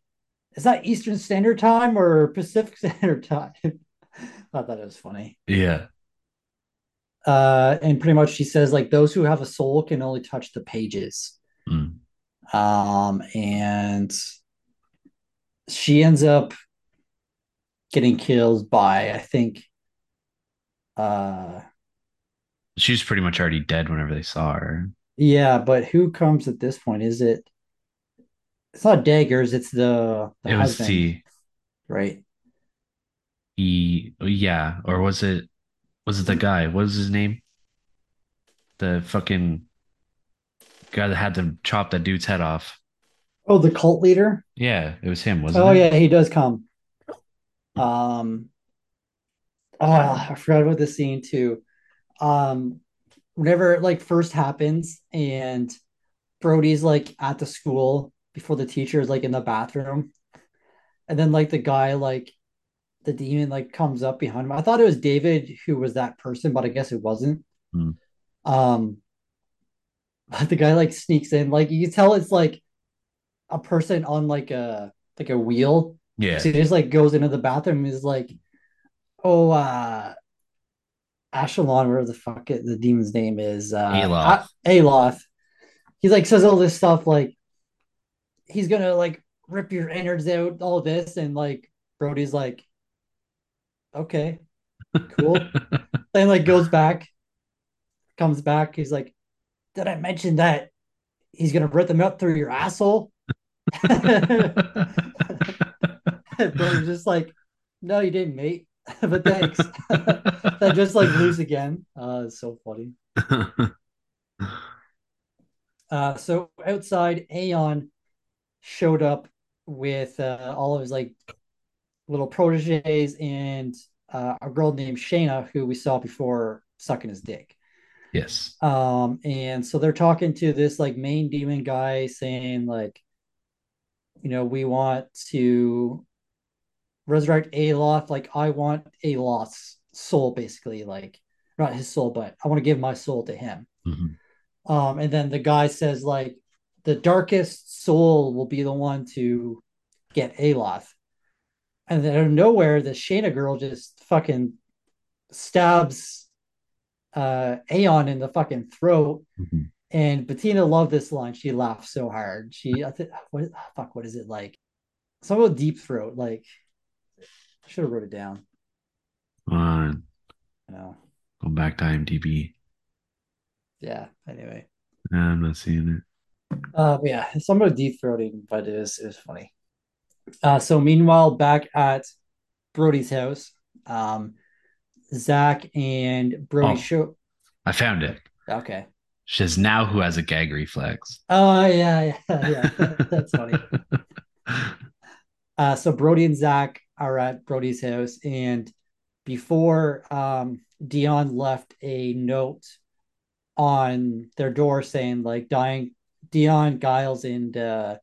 is that Eastern Standard Time or Pacific Standard Time? I thought it was funny. Yeah. Uh, and pretty much she says like those who have a soul can only touch the pages. Mm. Um, and she ends up getting killed by, I think, uh, She was pretty much already dead whenever they saw her. yeah, but who comes at this point? Is it? It's not daggers. It's the the it was husband, the right? he yeah, or was it was it the guy? What was his name? The fucking guy that had to chop that dude's head off. Oh, the cult leader. Yeah, it was him, wasn't it? Oh it? yeah, he does come. Um, ah, I forgot about the scene too. Um, whenever it like first happens and Brody's like at the school before the teacher is like in the bathroom, and then like the guy like the demon like comes up behind him. I thought it was David who was that person, but I guess it wasn't. Hmm. Um, but the guy like sneaks in, like you can tell it's like a person on like a like a wheel. Yeah. So he just like goes into the bathroom and is like, oh, uh, Ashelon, whatever the fuck it, the demon's name is, uh, Aloth. A- Aloth. He like says all this stuff like he's gonna like rip your innards out, all this, and like Brody's like, okay, cool. then like goes back, comes back. He's like, did I mention that he's gonna rip them up through your asshole? Brody's just like, no, you didn't, mate. but thanks. that just like lose again. Uh, so funny. Uh, so outside, Aeon showed up with uh, all of his like little proteges and uh, a girl named Shayna, who we saw before sucking his dick. yes. Um, and so they're talking to this like main demon guy saying, like, you know, we want to resurrect Aloth. Like, I want Aloth's soul, basically, like, not his soul, but I want to give my soul to him. Mhm. Um, and then the guy says, like, the darkest soul will be the one to get Aloth. And then out of nowhere, the Shayna girl just fucking stabs uh Aeon in the fucking throat. Mhm. And Bettina loved this line. She laughed so hard. She, I think, what is, fuck, what is it like? Some of deep throat. Like, I should have wrote it down. Come on. Know, Go back to IMDb. yeah. Anyway, Nah, I'm not seeing it. Uh, yeah, some of deep throating, but it was it was funny. Uh, so meanwhile, back at Brody's house, um, Zach and Brody Oh. show. I found it. Okay, She says, now who has a gag reflex? Oh yeah, yeah, yeah. That's funny. Uh, so Brody and Zach are at Brody's house, and before um, Dion left a note on their door saying like dying Dion, Giles, and uh,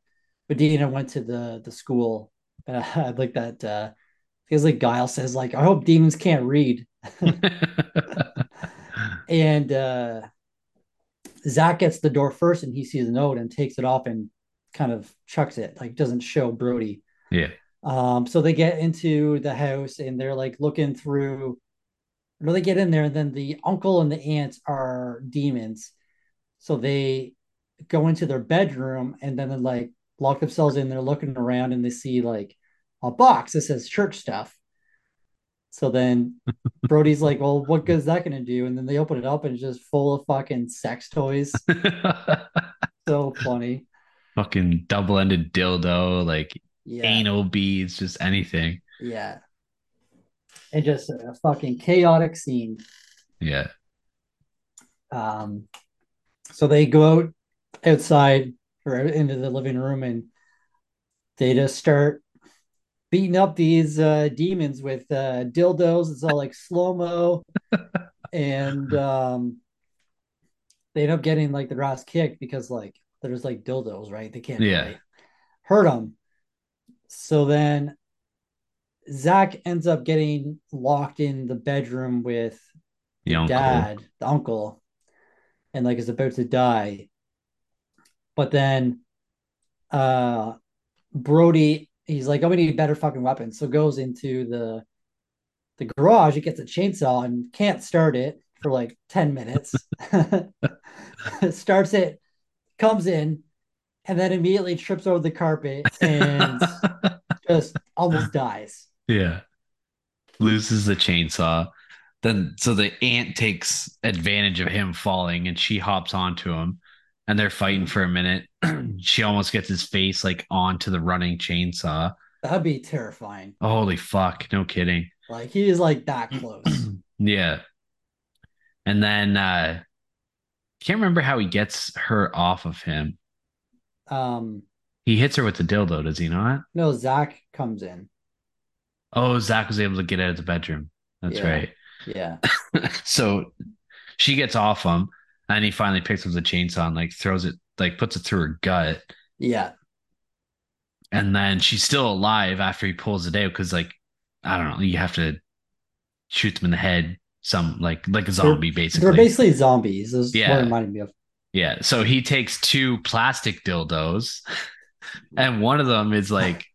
Medina went to the the school. Uh, I like that uh, because like Giles says like I hope demons can't read, and uh, Zach gets the door first, and he sees the note and takes it off and kind of chucks it like doesn't show Brody. yeah. Um, so they get into the house and they're like looking through. Or they get in there, and then the uncle and the aunt are demons. So they go into their bedroom and then like lock themselves in. They're looking around and they see like a box that says church stuff. So then Brody's like, "Well, what good is that going to do?" And then they open it up and it's just full of fucking sex toys. So funny. Fucking double ended dildo, like Yeah. anal beads, just anything. Yeah. And just a fucking chaotic scene. Yeah. Um, so they go out outside or into the living room and they just start beating up these uh, demons with uh, dildos. It's all like slow mo, and um, they end up getting like the ass kicked because like there's like dildos, right? They can't Yeah. really hurt them. So then Zach ends up getting locked in the bedroom with The uncle. dad, the uncle, and like is about to die. But then uh Brody, he's like, Oh, we need better fucking weapons. So goes into the the garage, he gets a chainsaw and can't start it for like 10 minutes. Starts it, comes in, and then immediately trips over the carpet and just almost dies. Yeah. Loses the chainsaw. Then so the aunt takes advantage of him falling and she hops onto him and they're fighting for a minute. she almost gets his face like onto the running chainsaw. That'd be terrifying. Holy fuck, no kidding. Like he is like that close. Yeah. And then uh can't remember how he gets her off of him. Um, He hits her with the dildo, does he not? no, Zach comes in. Oh, Zach was able to get out of the bedroom. That's Yeah. right. Yeah. so she gets off him and he finally picks up the chainsaw and like throws it like puts it through her gut Yeah. and then she's still alive after he pulls it out because like i don't know you have to shoot them in the head some like like a zombie basically They're basically zombies. Yeah. what reminded me of. yeah so he takes two plastic dildos and one of them is like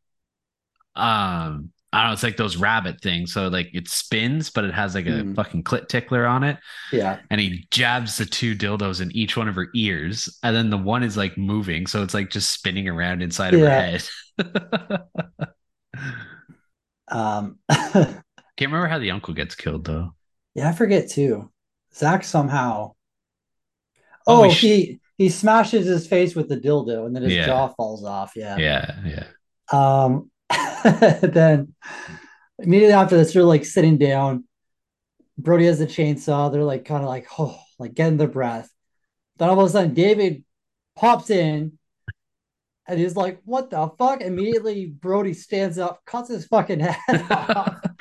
um I don't know, it's like those rabbit things. So like it spins, but it has like a Hmm. fucking clit tickler on it. Yeah. and he jabs the two dildos in each one of her ears and then the one is like moving so it's like just spinning around inside of her head Um can't remember how the uncle gets killed though yeah, I forget too. Zach somehow Oh, Oh, he sh- he he smashes his face with the dildo and then his Yeah. jaw falls off. Yeah. yeah yeah Um then immediately after this, they're like sitting down. Brody has the chainsaw. They're like kind of like, oh, like getting their breath. Then all of a sudden, David pops in and he's like, what the fuck? Immediately, Brody stands up, cuts his fucking head off,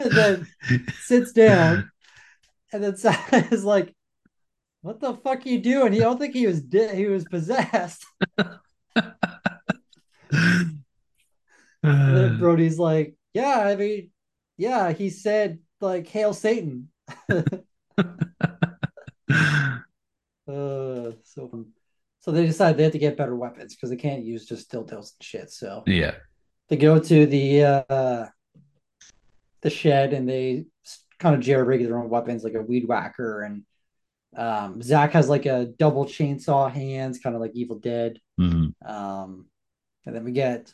and then sits down. And then Sam is like, what the fuck are you doing? He don't think he was dead. He was possessed. And then Brody's like, yeah, I mean, yeah, he said like hail Satan. Uh, so so they decide they have to get better weapons because they can't use just dildos and shit. So yeah they go to the uh the shed and they kind of jerry rig their own weapons like a weed whacker and um Zach has like a double chainsaw hands, kind of like Evil Dead. Mhm. Um, and then we get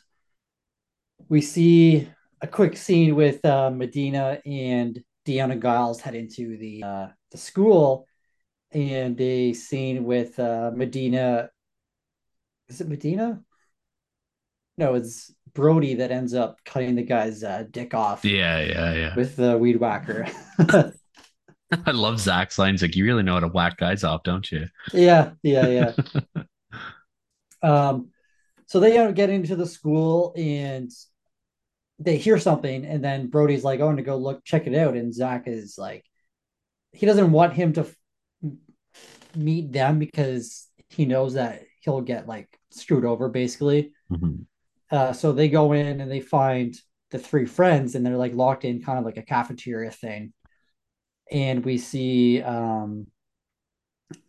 we see a quick scene with uh, Medina and Dion and Giles head into the uh, the school, and a scene with uh, Medina. Is it Medina? No, it's Brody that ends up cutting the guy's uh, dick off yeah yeah yeah with the weed whacker. I love Zach's lines. Like, you really know how to whack guys off, don't you? Yeah, yeah, yeah. Um, so they end up getting to the school and they hear something, and then Brody's like, "Oh, "I want to go look, check it out," and Zach is like, he doesn't want him to f- meet them because he knows that he'll get like screwed over, basically. Mhm. Uh, so they go in and they find the three friends, and they're like locked in, kind of like a cafeteria thing. And we see um,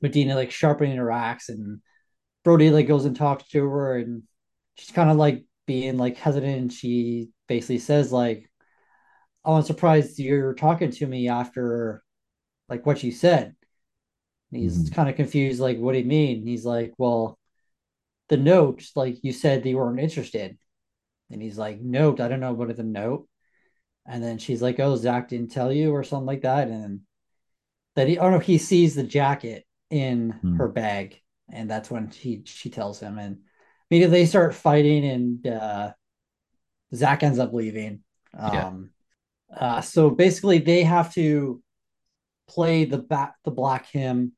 Medina like sharpening her axe, and Brody like goes and talks to her, and she's kind of like being like hesitant. She basically says like, "Oh, I'm surprised you're talking to me after like what you said." And he's Mhm. kind of confused, like, "What do you mean?" And he's like, "Well, the note, like you said, they weren't interested." And he's like, "Note, I don't know what is the note." And then she's like, "Oh, Zach didn't tell you," or something like that. And that he, oh no, he sees the jacket in Mhm. her bag, and that's when he she tells him, and immediately they start fighting, and uh, Zach ends up leaving. Yeah. Um, uh, so basically, they have to play the back the black hymn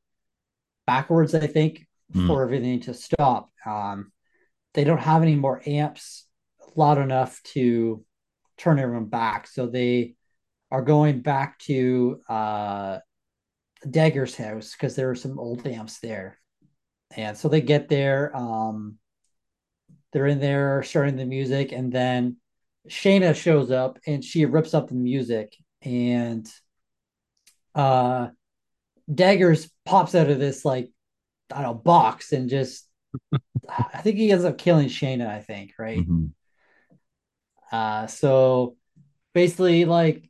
backwards, I think, Mm. for everything to stop. Um, they don't have any more amps loud enough to turn everyone back, so they are going back to uh, Dagger's house because there are some old amps there. And so they get there, um, they're in there starting the music, and then Shayna shows up and she rips up the music, and uh, Daggers pops out of this like I don't know box and just I think he ends up killing Shayna. I think right. Mhm. Uh, so basically, like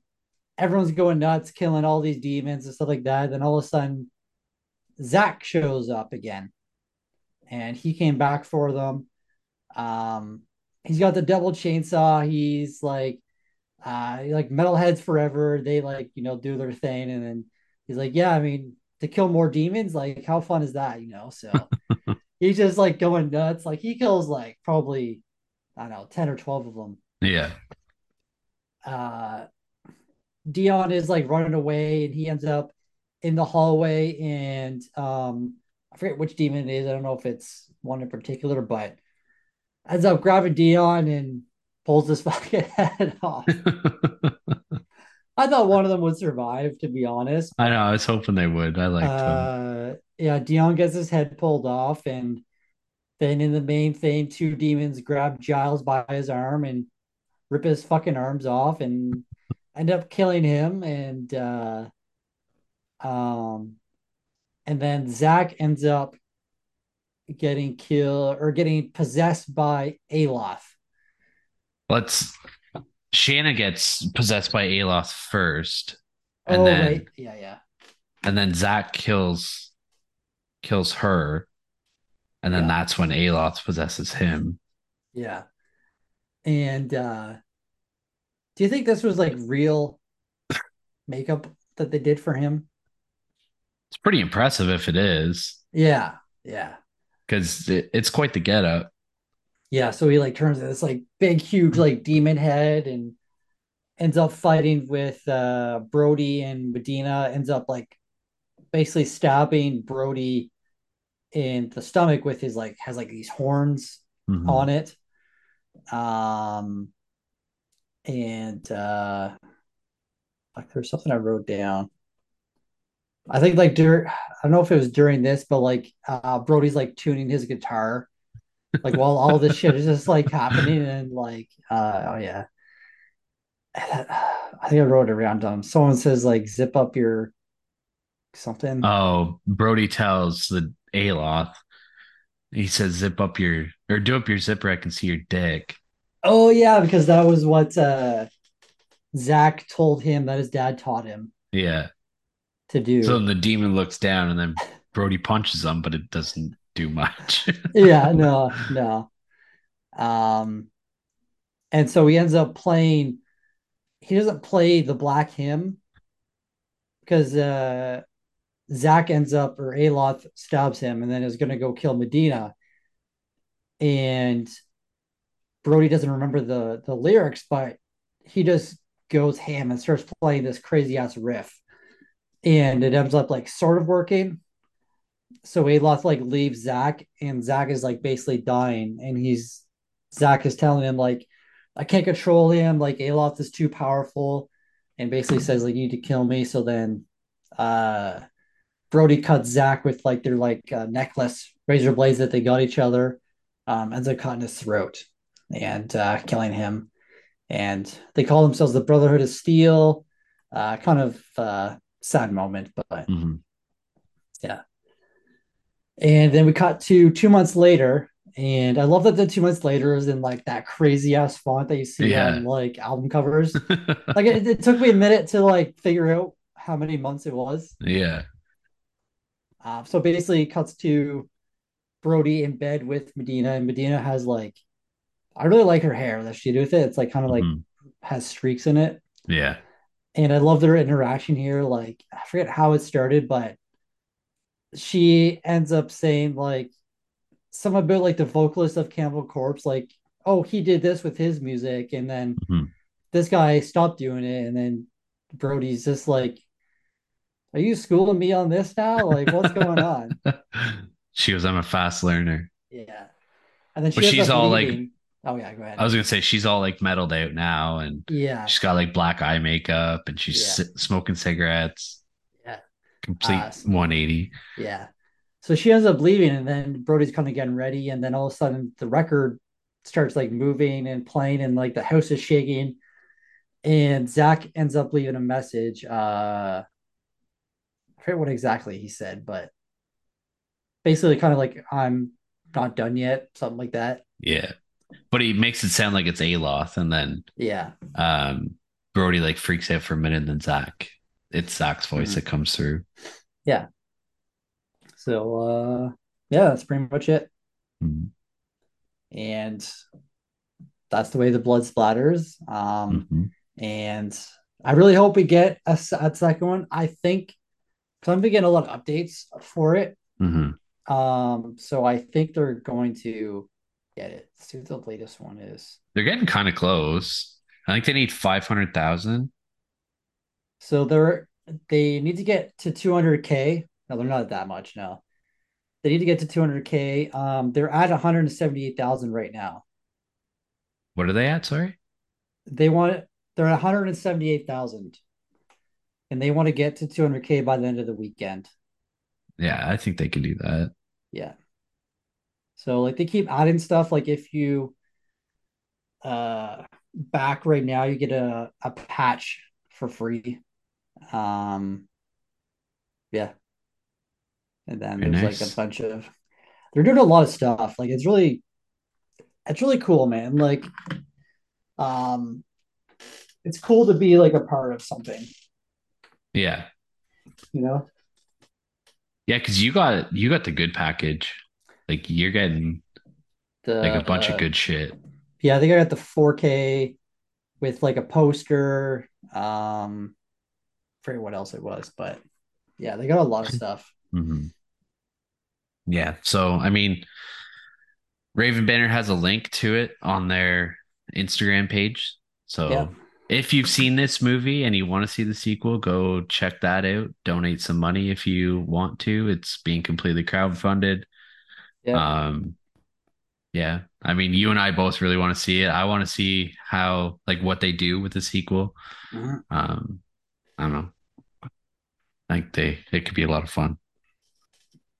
everyone's going nuts, killing all these demons and stuff like that. Then all of a sudden, Zach shows up again, and he came back for them. Um, he's got the double chainsaw. He's like, uh, like metalheads forever. They like, you know, do their thing, and then he's like, yeah, I mean, to kill more demons, like, how fun is that, you know? So he's just like going nuts. Like he kills like probably, I don't know, ten or twelve of them. Yeah. Uh, Dion is like running away, and he ends up in the hallway, and um, I forget which demon it is. I don't know if it's one in particular, but ends up grabbing Dion and pulls his fucking head off. I thought one of them would survive, to be honest. I know. I was hoping they would. I liked them. Uh, yeah, Dion gets his head pulled off, and then in the main thing, two demons grab Giles by his arm and rip his fucking arms off, and end up killing him. And uh, um, and then Zach ends up getting killed or getting possessed by Aloth. Let's. Shanna gets possessed by Aloth first, and oh then right, yeah, yeah. and then Zach kills kills her, and then Yeah. that's when Aloth possesses him. Yeah. And uh do you think this was like real makeup that they did for him? It's pretty impressive if it is, Yeah. Yeah. Because it, it's quite the getup. Yeah. So he like turns into this like big, huge like demon head and ends up fighting with uh Brody and Medina, ends up like basically stabbing Brody in the stomach with his like has like these horns Mhm. on it. Um and uh like there's something I wrote down. I think like during I don't know if it was during this, but like uh Brody's like tuning his guitar, like while all this shit is just like happening, and like uh oh yeah. I think I wrote it around um someone says like zip up your something. Oh, Brody tells the Aloth. He says, "Zip up your or do up your zipper. I can see your dick." oh yeah, because that was what uh Zach told him that his dad taught him Yeah. To do. So the demon looks down, and then Brody punches him, but it doesn't do much. yeah, no, no. Um and so he ends up playing he doesn't play the black hymn because uh Zach ends up or Aloth stabs him and then is gonna go kill Medina. And Brody doesn't remember the the lyrics, but he just goes ham and starts playing this crazy ass riff. And it ends up like sort of working. So Aloth like leaves Zach, and Zach is like basically dying, and he's Zach is telling him like, I can't control him. Like Aloth is too powerful, and basically says like, you need to kill me. So then, uh, Brody cuts Zach with like their like uh, necklace razor blades that they got each other. Um, ends up cutting his throat and uh, killing him. And they call themselves the Brotherhood of Steel. Uh, kind of uh, sad moment, but hmm yeah. And then we cut to two months later, and I love that the two months later is in like that crazy ass font that you see Yeah. on like album covers. Like it, it took me a minute to like figure out how many months it was. yeah. Uh, so basically, it cuts to Brody in bed with Medina, and Medina has like, I really like her hair that she did with it. It's like kind of like Mhm. has streaks in it, Yeah. And I love their interaction here. Like I forget how it started, but she ends up saying like some about like the vocalist of Cannibal Corpse, like, oh, he did this with his music, and then Mhm. this guy stopped doing it, and then Brody's just like, are you schooling me on this now? Like, what's going on? she goes, I'm a fast learner. Yeah. And then she But she's all, like-. Oh yeah, go ahead. I was gonna say she's all like metaled out now, and yeah. she's got like black eye makeup, and she's Yeah. smoking cigarettes. Yeah. Complete Uh, 180. Yeah. So she ends up leaving and then Brody's kind of getting ready, and then all of a sudden the record starts like moving and playing and like the house is shaking. And Zach ends up leaving a message. Uh I forget what exactly he said, but basically kind of like I'm not done yet, something like that. Yeah. But he makes it sound like it's Aloth, and then Yeah. um Brody like freaks out for a minute, and then Zach. It's Zach's voice Mhm. that comes through. Yeah. So uh yeah, that's pretty much it. Mhm. And that's the way the blood splatters. Um Mhm. and I really hope we get a second one. I think because I'm getting a lot of updates for it. Mhm. Um, so I think they're going to get it. Let's see what the latest one is. They're getting kind of close. I think they need 500,000. So they're they need to get to 200k. No, they're not that much now. They need to get to 200k. Um, they're at 178,000 right now. What are they at? Sorry. They want they're at 178,000, and they want to get to 200k by the end of the weekend. Yeah, I think they can do that. Yeah. So like they keep adding stuff. Like if you uh back right now, you get a, a patch for free. Um yeah. And then Very there's nice. like a bunch of they're doing a lot of stuff. Like it's really it's really cool, man. Like um it's cool to be like a part of something, Yeah. you know? Yeah, because you got you got the good package. Like you're getting The like a bunch uh, of good shit. Yeah, I think I got the 4K with like a poster. Um, I forget what else it was, but yeah, they got a lot of stuff. hmm Yeah. So I mean, Raven Banner has a link to it on their Instagram page. So Yeah. if you've seen this movie and you want to see the sequel, go check that out. Donate some money if you want to. It's being completely crowdfunded. Yeah. Um, yeah. I mean, you and I both really want to see it. I want to see how like what they do with the sequel. Mhm. Um, I don't know. I think they it could be a lot of fun.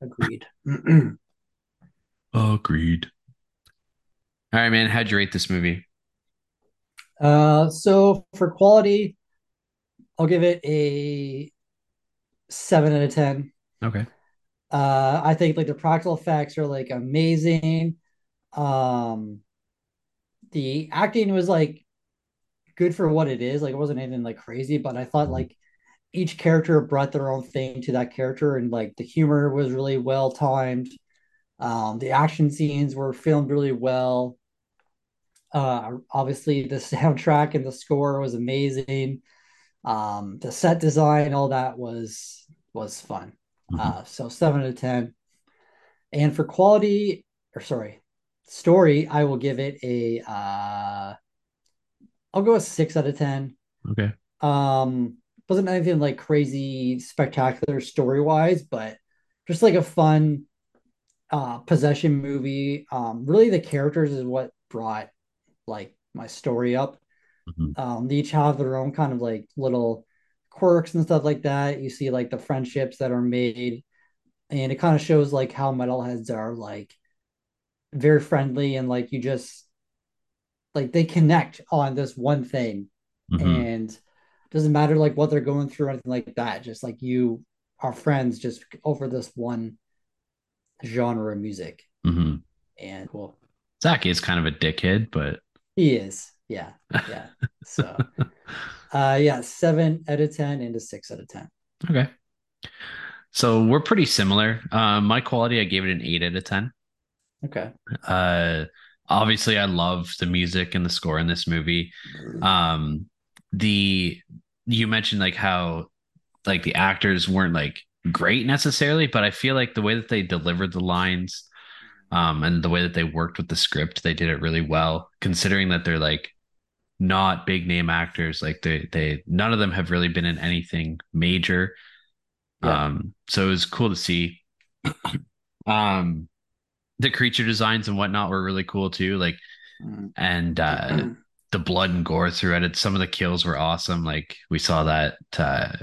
Agreed. Agreed. All right, man. How'd you rate this movie? uh, so for quality, I'll give it a seven out of ten. Okay. Uh, I think like the practical effects are like amazing. Um, the acting was like good for what it is. Like it wasn't anything like crazy, but I thought like each character brought their own thing to that character, and like the humor was really well timed. Um, the action scenes were filmed really well. Uh, obviously the soundtrack and the score was amazing. Um, the set design, all that was was fun. Mhm. Uh, so seven out of ten. And for quality, or sorry, story, I will give it a uh I'll go a six out of ten. Okay. Um wasn't anything like crazy spectacular story wise, but just like a fun uh possession movie. Um, really the characters is what brought like my story up. Mhm. Um, they each have their own kind of like little quirks and stuff like that. You see like the friendships that are made, and it kind of shows like how metalheads are like very friendly and like you just like they connect on this one thing Mhm. and doesn't matter like what they're going through or anything like that. Just like you are friends just over this one genre of music. Mhm. And well, Zach is kind of a dickhead, but he is. Yeah. Yeah. So uh yeah, seven out of ten into six out of ten. okay. So we're pretty similar. Uh, my quality, I gave it an eight out of ten. Okay. Uh, obviously, I love the music and the score in this movie. Um, the you mentioned like how like the actors weren't like great necessarily, but I feel like the way that they delivered the lines, um, and the way that they worked with the script, they did it really well. Considering that they're like not big name actors, like they they none of them have really been in anything major. Yeah. Um, so it was cool to see. um, the creature designs and whatnot were really cool too. Like, and uh, the blood and gore throughout it. Some of the kills were awesome. Like we saw that. Uh,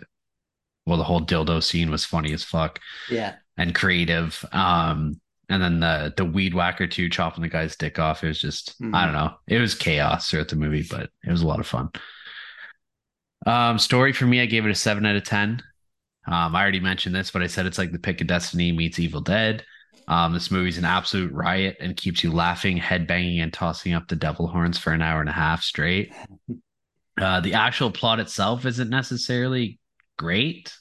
well, the whole dildo scene was funny as fuck yeah. and creative. Um, and then the the weed whacker too, chopping the guy's dick off. It was just I Mhm. don't know. It was chaos throughout the movie, but it was a lot of fun. Um, story for me, I gave it a seven out of ten. Um, I already mentioned this, but I said it's like the pick of destiny meets Evil Dead. Um, this movie's an absolute riot and keeps you laughing, headbanging, and tossing up the devil horns for an hour and a half straight. Uh, the actual plot itself isn't necessarily great,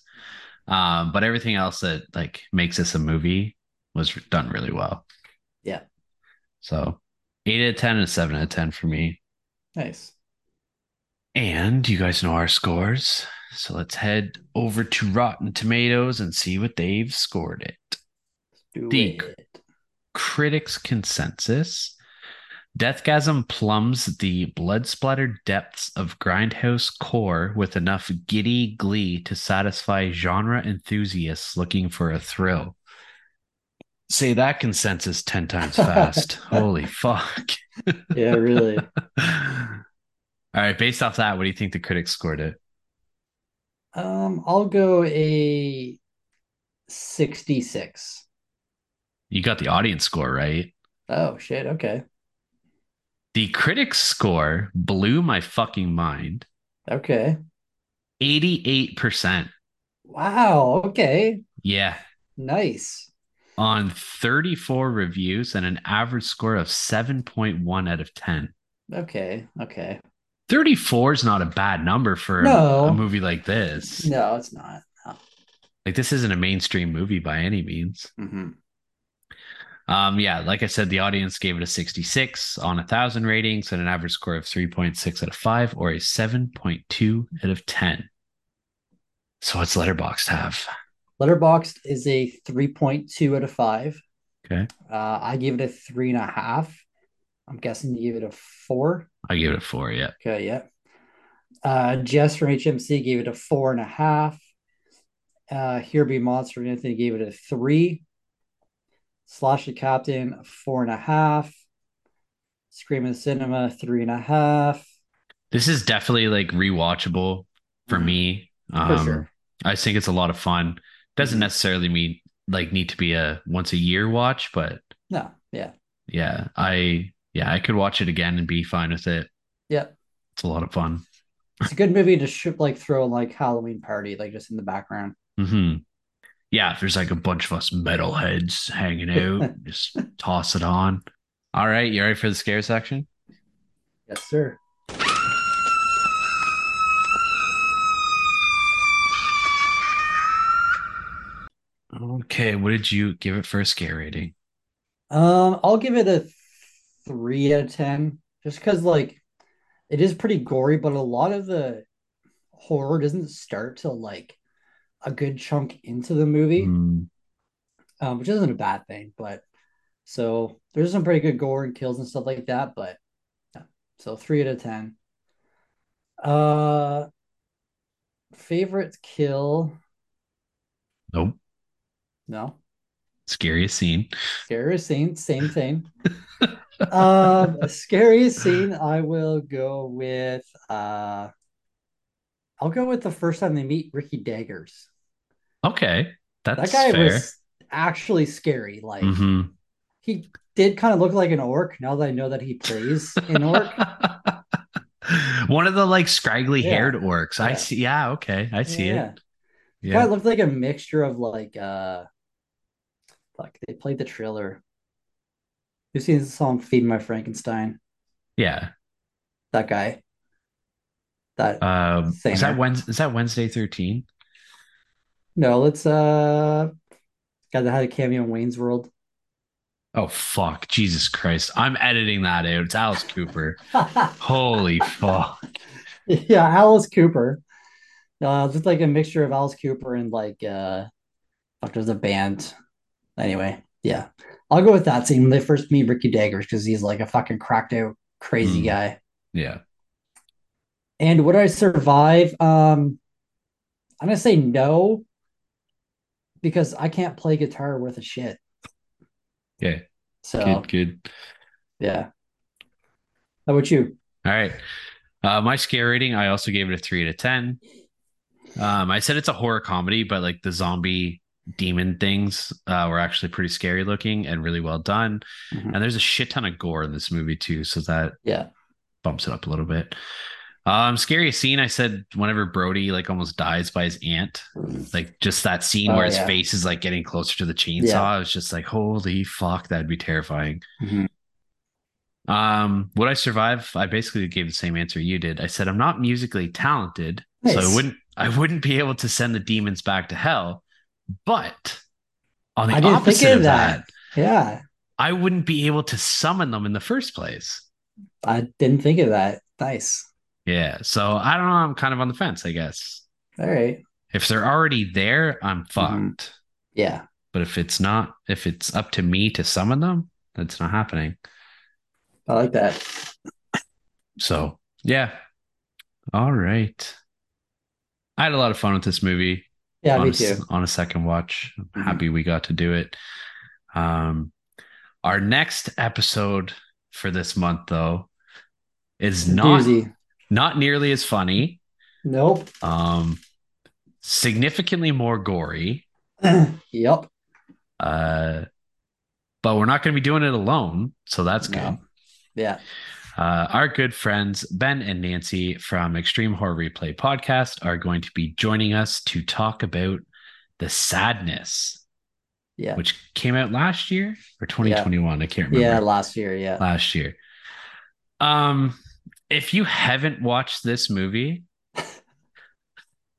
um, but everything else that like makes this a movie was done really well. Yeah. So eight out of ten and seven out of ten for me. Nice. And you guys know our scores. So let's head over to Rotten Tomatoes and see what they've scored it. Do The- it. Critics' consensus Deathgasm plumbs the blood splattered depths of Grindhouse core with enough giddy glee to satisfy genre enthusiasts looking for a thrill. Say that consensus 10 times fast. Holy fuck. Yeah, really. All right, based off that, what do you think the critics scored it? Um, I'll go a 66. You got the audience score, right? Oh shit, okay. The critics score blew my fucking mind. Okay. 88%. Wow, okay. Yeah. Nice. On 34 reviews and an average score of 7.1 out of 10. Okay, okay. 34 is not a bad number for a- No. a, movie like this. No, it's not. No. Like this isn't a mainstream movie by any means. Mm-hmm. Um, yeah, like I said, the audience gave it a 66 on a thousand ratings and an average score of 3.6 out of 5 or a 7.2 out of 10. So what's Letterboxd have? Letterboxd is a 3.2 out of 5. Okay. Uh, I gave it a three and a half. I'm guessing you gave it a four. I gave it a four, yeah. Okay, yeah. Uh, Jess from HMC gave it a four and a half. Uh, Here Be Monster and Anthony gave it a three. Slash the Captain, four and a half. Screaming Cinema, three and a half. This is definitely like rewatchable for Mhm. me. For Um, sure. I just think it's a lot of fun. Doesn't necessarily mean like need to be a once a year watch, but No, yeah. yeah, I yeah, I could watch it again and be fine with it. Yeah. It's a lot of fun. It's a good movie to sh- like throw like Halloween party, like just in the background. Mm-hmm. Yeah, if there's like a bunch of us metalheads hanging out, just toss it on. All right, you ready for the scare section? Yes, sir. Okay, what did you give it for a scare rating? Um, I'll give it a three out of ten, just because like it is pretty gory, but a lot of the horror doesn't start till like a good chunk into the movie, Hmm, um, which isn't a bad thing. But so there's some pretty good gore and kills and stuff like that. But yeah, so three out of ten. Uh, favorite kill. Nope. No. Scariest scene. Scariest scene, same thing. um, scariest scene, I will go with uh I'll go with the first time they meet Ricky Daggers. Okay. That's That guy fair. was actually scary. Like Mhm. he did kind of look like an orc now that I know that he plays an orc. One of the like scraggly Yeah. haired orcs. I see. Yeah. Okay. I see it. yeah. it. Guy looked like a mixture of like uh like they played the trailer. You've seen the song Feed My Frankenstein. Yeah. That guy. That Um, is that Wednesday? Is that Wednesday 13? no, let's uh guy that had a cameo in Wayne's World. Oh fuck! Jesus Christ! I'm editing that out. It's Alice Cooper. Holy fuck! yeah, Alice Cooper. Uh just like a mixture of Alice Cooper and like uh fuck there's a band. Anyway, yeah. I'll go with that scene when they first meet Ricky Daggers because he's like a fucking cracked out crazy Hmm. guy. Yeah. And would I survive? Um, I'm gonna say no because I can't play guitar worth a shit. Okay. So Good. Good. yeah. How about you? All right. Uh, my scare rating, I also gave it a three out of ten. Um, I said it's a horror comedy, but like the zombie demon things uh, were actually pretty scary looking and really well done. Mhm. And there's a shit ton of gore in this movie too, so that Yeah. bumps it up a little bit. Um, scariest scene, I said whenever Brody like almost dies by his aunt, like just that scene Oh, where his yeah. face is like getting closer to the chainsaw. Yeah. I was just like, holy fuck, that'd be terrifying. Mhm. Um, would I survive? I basically gave the same answer you did. I said I'm not musically talented, so I wouldn't I wouldn't be able to send the demons back to hell. But on the I didn't opposite think of that, that. Yeah. I wouldn't be able to summon them in the first place. I didn't think of that. Nice. Yeah, so I don't know. I'm kind of on the fence, I guess. All right. If they're already there, I'm fucked. Mhm. Yeah. But if it's not, if it's up to me to summon them, that's not happening. I like that. So yeah. All right. I had a lot of fun with this movie. Yeah, on me a, too. on a second watch. I'm Mhm. happy we got to do it. Um, our next episode for this month, though, is not Doozy. not nearly as funny. Nope. Um, significantly more gory. yep. Uh, but we're not going to be doing it alone, so that's good. No. Yeah. Uh, our good friends Ben and Nancy from Extreme Horror Replay podcast are going to be joining us to talk about the sadness, Yeah. which came out last year or 2021. I can't remember. Yeah. Last year. Yeah. last year. Um, if you haven't watched this movie,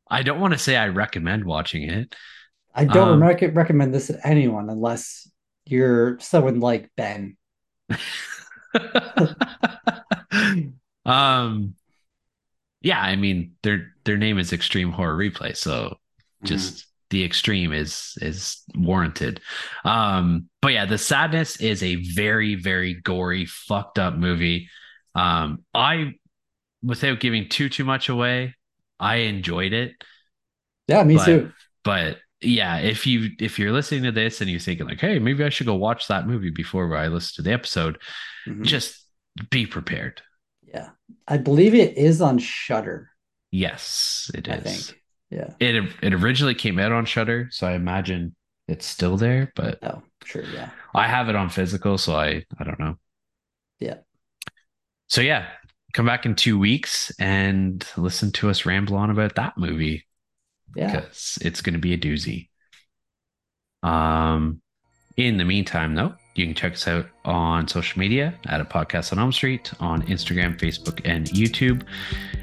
I don't want to say I recommend watching it. I don't Um, rec- recommend this to anyone unless you're someone like Ben. um, yeah, I mean their their name is Extreme Horror Replay, so Mm-hmm. just the extreme is is warranted. Um, but yeah, the sadness is a very very gory, fucked up movie. Um, I, without giving too too much away, I enjoyed it. Yeah, me But- too. But yeah, if you if you're listening to this and you're thinking like, hey, maybe I should go watch that movie before I listen to the episode, Mhm. just be prepared. Yeah. I believe it is on Shudder. Yes, it is. I think. Yeah. It it originally came out on Shudder, so I imagine it's still there, but Oh, sure. Yeah. I have it on physical, so I I don't know. Yeah. So yeah, come back in two weeks and listen to us ramble on about that movie Yeah. because it's going to be a doozy. Um, in the meantime, though, you can check us out on social media at a podcast on Elm Street on Instagram, Facebook, and YouTube.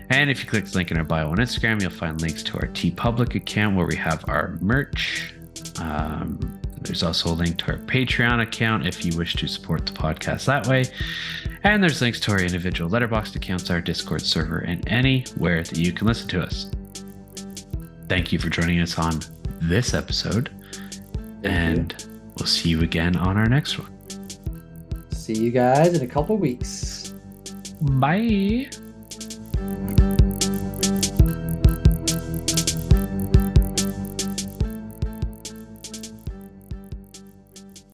And if you click the link in our bio on Instagram, you'll find links to our TeePublic account where we have our merch. Um, there's also a link to our Patreon account if you wish to support the podcast that way. And there's links to our individual letterboxd accounts, our Discord server, and anywhere that you can listen to us. Thank you for joining us on this episode. and we'll see you again on our next one. See you guys in a couple weeks. Bye.